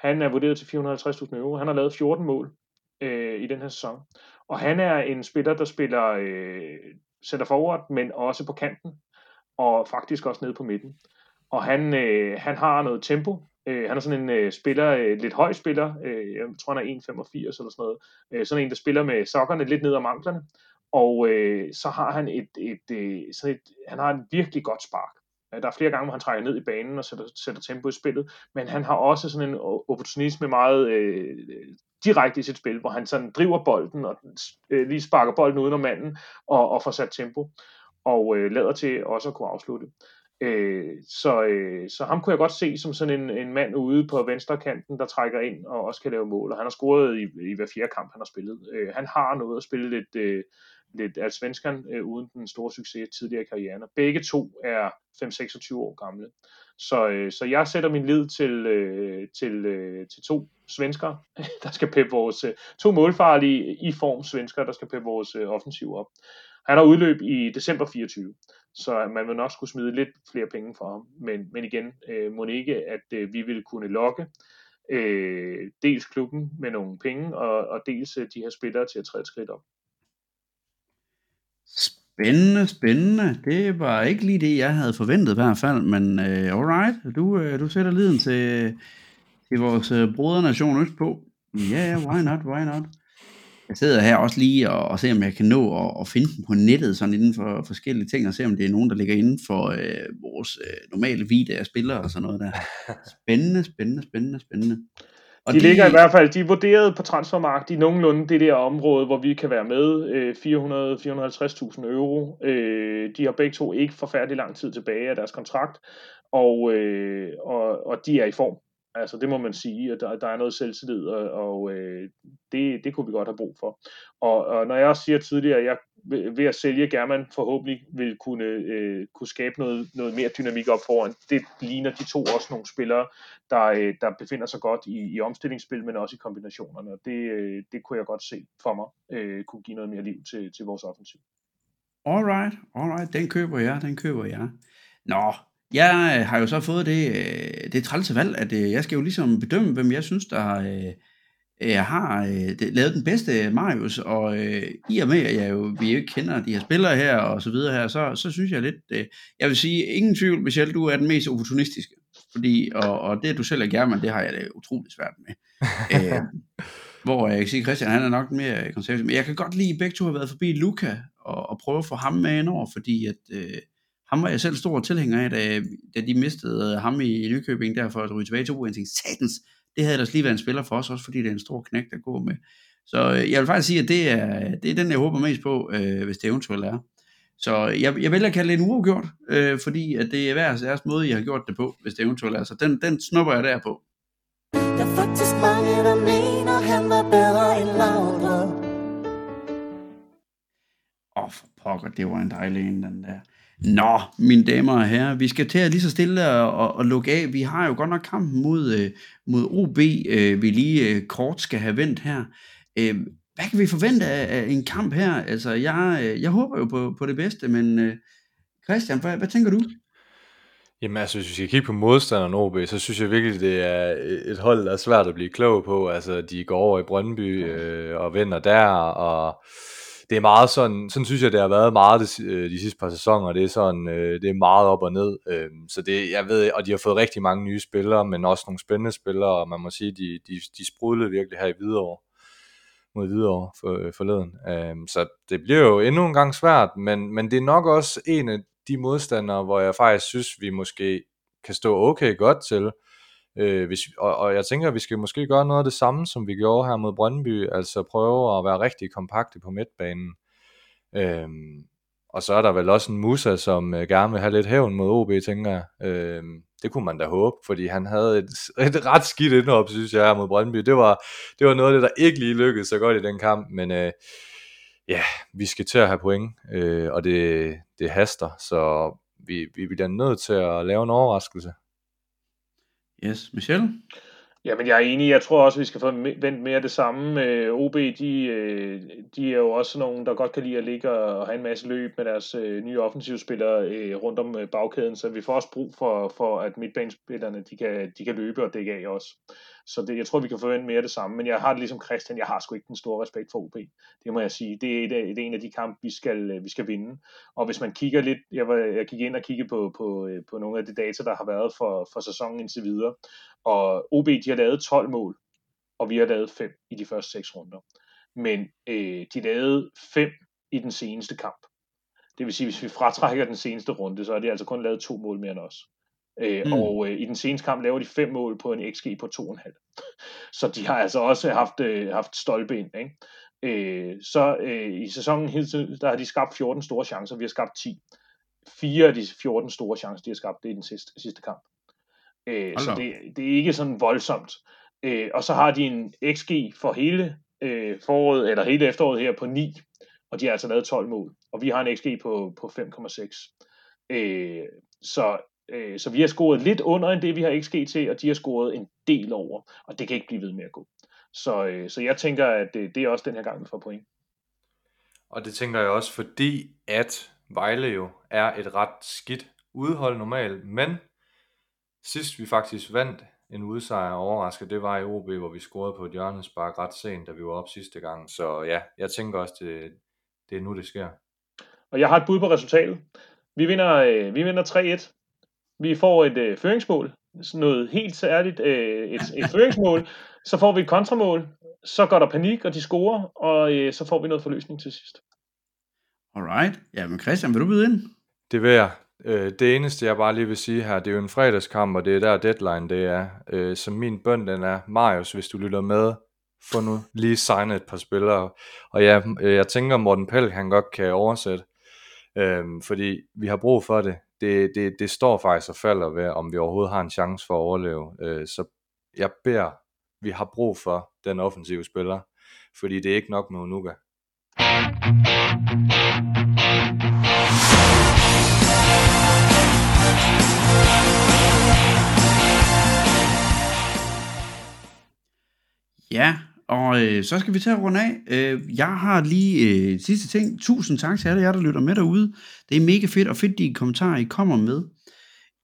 Han er vurderet til 450.000 euro. Han har lavet 14 mål øh, i den her sæson. Og han er en spiller, der spiller øh, center forward, men også på kanten, og faktisk også nede på midten. Og han, øh, han har noget tempo. Øh, han er sådan en øh, spiller, øh, lidt høj spiller. Øh, jeg tror, han er 1,85 eller sådan noget. Øh, sådan en, der spiller med sokkerne lidt ned om manglerne. Og øh, så har han et, et, et, sådan et, han har et virkelig godt spark. Øh, der er flere gange, hvor han trækker ned i banen og sætter, sætter tempo i spillet, men han har også sådan en opportunisme meget øh, direkte i sit spil, hvor han sådan driver bolden og øh, lige sparker bolden uden om manden og, og får sat tempo, og øh, lader til også at kunne afslutte. Øh, så, øh, så ham kunne jeg godt se som sådan en, en mand ude på venstre kanten, der trækker ind og også kan lave mål, og han har scoret i, i hver fjerde kamp, han har spillet. Øh, han har noget at spille lidt, øh, lidt af svenskeren øh, uden den store succes tidligere i karrieren. Begge to er 5-26 år gamle. Så, øh, så jeg sætter min lid til, øh, til, øh, til to svensker, der skal peppe vores, øh, to målfarlige i form svensker, der skal peppe vores øh, offensiv op. Han har udløb i december 24, så man vil nok skulle smide lidt flere penge for ham. Men, men igen, øh, må ikke, at øh, vi ville kunne lokke øh, dels klubben med nogle penge, og, og dels øh, de her spillere til at træde skridt op. Spændende, spændende. Det var ikke lige det, jeg havde forventet i hvert fald, men uh, alright, du, uh, du sætter liden til, til vores uh, brodernation Østpå. Ja, yeah, why not, why not? Jeg sidder her også lige og, og ser, om jeg kan nå at, at finde dem på nettet, sådan inden for forskellige ting, og se, om det er nogen, der ligger inden for øh, vores øh, normale vide af spillere og sådan noget der. Spændende, spændende, spændende, spændende. Og de, de ligger i hvert fald, de er vurderet på transfermarkt i nogenlunde det der område, hvor vi kan være med, øh, 400-450.000 euro. Øh, de har begge to ikke forfærdelig lang tid tilbage af deres kontrakt, og, øh, og, og de er i form. Altså det må man sige, at der, der er noget selvtillid, og, og øh, det, det kunne vi godt have brug for. Og, og når jeg også siger tidligere, at jeg ved at sælge German forhåbentlig vil kunne, øh, kunne skabe noget, noget mere dynamik op foran. Det ligner de to også nogle spillere, der, øh, der befinder sig godt i, i omstillingsspil, men også i kombinationerne. Det, øh, det kunne jeg godt se for mig øh, kunne give noget mere liv til, til vores offensiv. Alright, alright, den køber jeg, den køber jeg. Nå, jeg øh, har jo så fået det, øh, det trælse valg, at øh, jeg skal jo ligesom bedømme, hvem jeg synes, der øh, jeg har øh, lavet den bedste Marius, og øh, i og med, at jeg jo, vi jo ikke kender de her spillere her og så videre her, så, så synes jeg lidt, øh, jeg vil sige, ingen tvivl, Michelle, du er den mest opportunistiske, fordi, og, og det du selv er gerne, det har jeg det utroligt svært med. øh, hvor jeg kan sige, Christian, han er nok mere konservativ, men jeg kan godt lide, at begge to har været forbi Luca, og, og prøve at få ham med ind over, fordi at, øh, ham var jeg selv stor tilhænger af, da, da de mistede ham i Nykøbing, derfor at ryge tilbage til UNT. Satans, det havde ellers lige været en spiller for os, også fordi det er en stor knæk, der går med. Så øh, jeg vil faktisk sige, at det er, det er den, jeg håber mest på, øh, hvis det eventuelt er. Så jeg, jeg vælger at kalde det en uafgjort, øh, fordi at det er hver deres måde, jeg har gjort det på, hvis det eventuelt er. Så den, den snupper jeg der på. Der er faktisk mange, der mener, han var bedre end Laudrup. Åh, oh, for pokker, det var en dejlig en, den der. Nå, mine damer og herrer, vi skal til at lige så stille og, og, og lukke af. Vi har jo godt nok kampen mod, øh, mod OB, øh, vi lige øh, kort skal have vendt her. Øh, hvad kan vi forvente af, af en kamp her? Altså, jeg, øh, jeg håber jo på, på det bedste, men øh, Christian, hvad, hvad tænker du? Jamen altså, hvis vi skal kigge på modstanderen OB, så synes jeg virkelig, det er et hold, der er svært at blive klog på. Altså, de går over i Brøndby øh, og vinder der, og det er meget sådan, sådan synes jeg, det har været meget de, øh, de sidste par sæsoner, det er sådan, øh, det er meget op og ned, øhm, så det, jeg ved, og de har fået rigtig mange nye spillere, men også nogle spændende spillere, og man må sige, de, de, de sprudlede virkelig her i Hvidovre, mod Hvidovre for, øh, forleden, øhm, så det bliver jo endnu en gang svært, men, men det er nok også en af de modstandere, hvor jeg faktisk synes, vi måske kan stå okay godt til, Øh, hvis, og, og jeg tænker, at vi skal måske gøre noget af det samme, som vi gjorde her mod Brøndby, altså prøve at være rigtig kompakte på midtbanen. Øh, og så er der vel også en Musa, som øh, gerne vil have lidt hævn mod OB, tænker jeg. Øh, det kunne man da håbe, fordi han havde et, et ret skidt indhop, synes jeg, her mod Brøndby. Det var, det var noget af det, der ikke lige lykkedes så godt i den kamp, men øh, ja, vi skal til at have point, øh, og det, det haster, så vi, vi bliver nødt til at lave en overraskelse. Yes, Michel? Jamen, jeg er enig. Jeg tror også, vi skal få vendt mere det samme. Øh, OB, de, øh, de er jo også nogen, der godt kan lide at ligge og have en masse løb med deres øh, nye offensivspillere øh, rundt om øh, bagkæden, så vi får også brug for, for at midtbanespillerne, de kan, de kan løbe og dække af også. Så det, jeg tror, vi kan forvente mere det samme. Men jeg har det ligesom Christian, jeg har sgu ikke den store respekt for OB. Det må jeg sige. Det er, et, det er en af de kampe, vi skal, øh, vi skal vinde. Og hvis man kigger lidt, jeg, var, jeg gik ind og kiggede på, på, øh, på nogle af de data, der har været for, for sæsonen indtil videre. Og OB, de har lavet 12 mål, og vi har lavet 5 i de første 6 runder. Men øh, de lavede 5 i den seneste kamp. Det vil sige, hvis vi fratrækker den seneste runde, så har de altså kun lavet to mål mere end os. Øh, mm. Og øh, i den seneste kamp laver de fem mål på en XG på 2,5. Så de har altså også haft, øh, haft stolpe ind. Ikke? Øh, så øh, i sæsonen der har de skabt 14 store chancer, vi har skabt 10. Fire af de 14 store chancer, de har skabt, det er den sidste, sidste kamp. Øh, så det, det er ikke sådan voldsomt. Øh, og så har de en XG for hele øh, foråret, eller hele efteråret her på 9, og de har altså lavet 12 mål. Og vi har en XG på, på 5,6. Øh, så Øh, så vi har scoret lidt under end det, vi har XG til, og de har scoret en del over, og det kan ikke blive ved med at gå. Så, øh, så jeg tænker, at det, det er også den her gang, vi får point. Og det tænker jeg også, fordi at Vejle jo er et ret skidt udhold normalt, men sidst vi faktisk vandt en udsejr overrasket, det var i OB, hvor vi scorede på et hjørnespark ret sent, da vi var op sidste gang. Så ja, jeg tænker også, det, det er nu, det sker. Og jeg har et bud på resultatet. Vi vinder, øh, vi vinder 3-1. Vi får et øh, føringsmål, sådan noget helt særligt, øh, et, et føringsmål, så får vi et kontramål, så går der panik, og de scorer, og øh, så får vi noget forløsning til sidst. Alright. Jamen Christian, vil du byde ind? Det vil jeg. Øh, det eneste, jeg bare lige vil sige her, det er jo en fredagskamp, og det er der deadline, det er. Øh, så min bøn, den er, Marius, hvis du lytter med, få nu lige signet et par spillere. Og ja, øh, jeg tænker, Morten Pell, han godt kan oversætte, øhm, fordi vi har brug for det det, det, det står faktisk og falder ved, om vi overhovedet har en chance for at overleve. Øh, så jeg beder, vi har brug for den offensive spiller, fordi det er ikke nok med Unuka. Ja, og øh, så skal vi til at runde af. Øh, jeg har lige øh, sidste ting. Tusind tak til alle jer, der lytter med derude. Det er mega fedt, og fedt de kommentarer, I kommer med.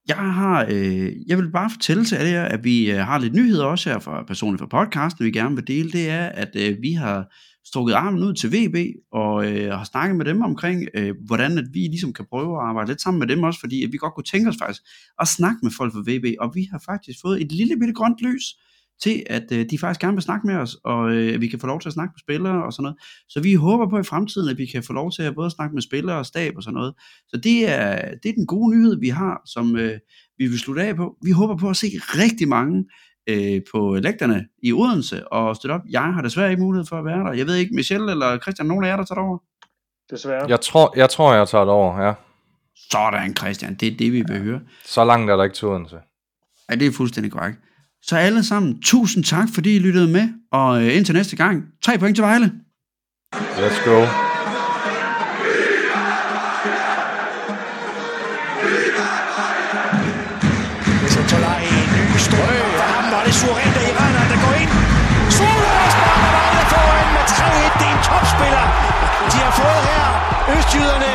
Jeg har, øh, jeg vil bare fortælle til alle jer, at vi øh, har lidt nyheder også her fra personligt fra podcasten, vi gerne vil dele. Det er, at øh, vi har strukket armen ud til VB og øh, har snakket med dem omkring, øh, hvordan at vi ligesom kan prøve at arbejde lidt sammen med dem også, fordi at vi godt kunne tænke os faktisk at snakke med folk fra VB, og vi har faktisk fået et lille bitte grønt lys til, at øh, de faktisk gerne vil snakke med os, og øh, at vi kan få lov til at snakke med spillere og sådan noget. Så vi håber på i fremtiden, at vi kan få lov til at både snakke med spillere og stab og sådan noget. Så det er, det er den gode nyhed, vi har, som øh, vi vil slutte af på. Vi håber på at se rigtig mange øh, på lægterne i Odense og støtte op. Jeg har desværre ikke mulighed for at være der. Jeg ved ikke, Michelle eller Christian, nogen af jer, der tager det over? Desværre. Jeg tror, jeg, tror, jeg tager det over, ja. Sådan, Christian. Det er det, vi vil høre. Så langt er der ikke til Odense. Ja, det er fuldstændig korrekt. Så alle sammen, tusind tak, fordi I lyttede med, og øh, indtil næste gang, tre point til Vejle. Let's go. Surrender Iraner, der går ind. Surrender sparker Vejle foran med 3-1. Det er en topspiller, de har fået her. Østjyderne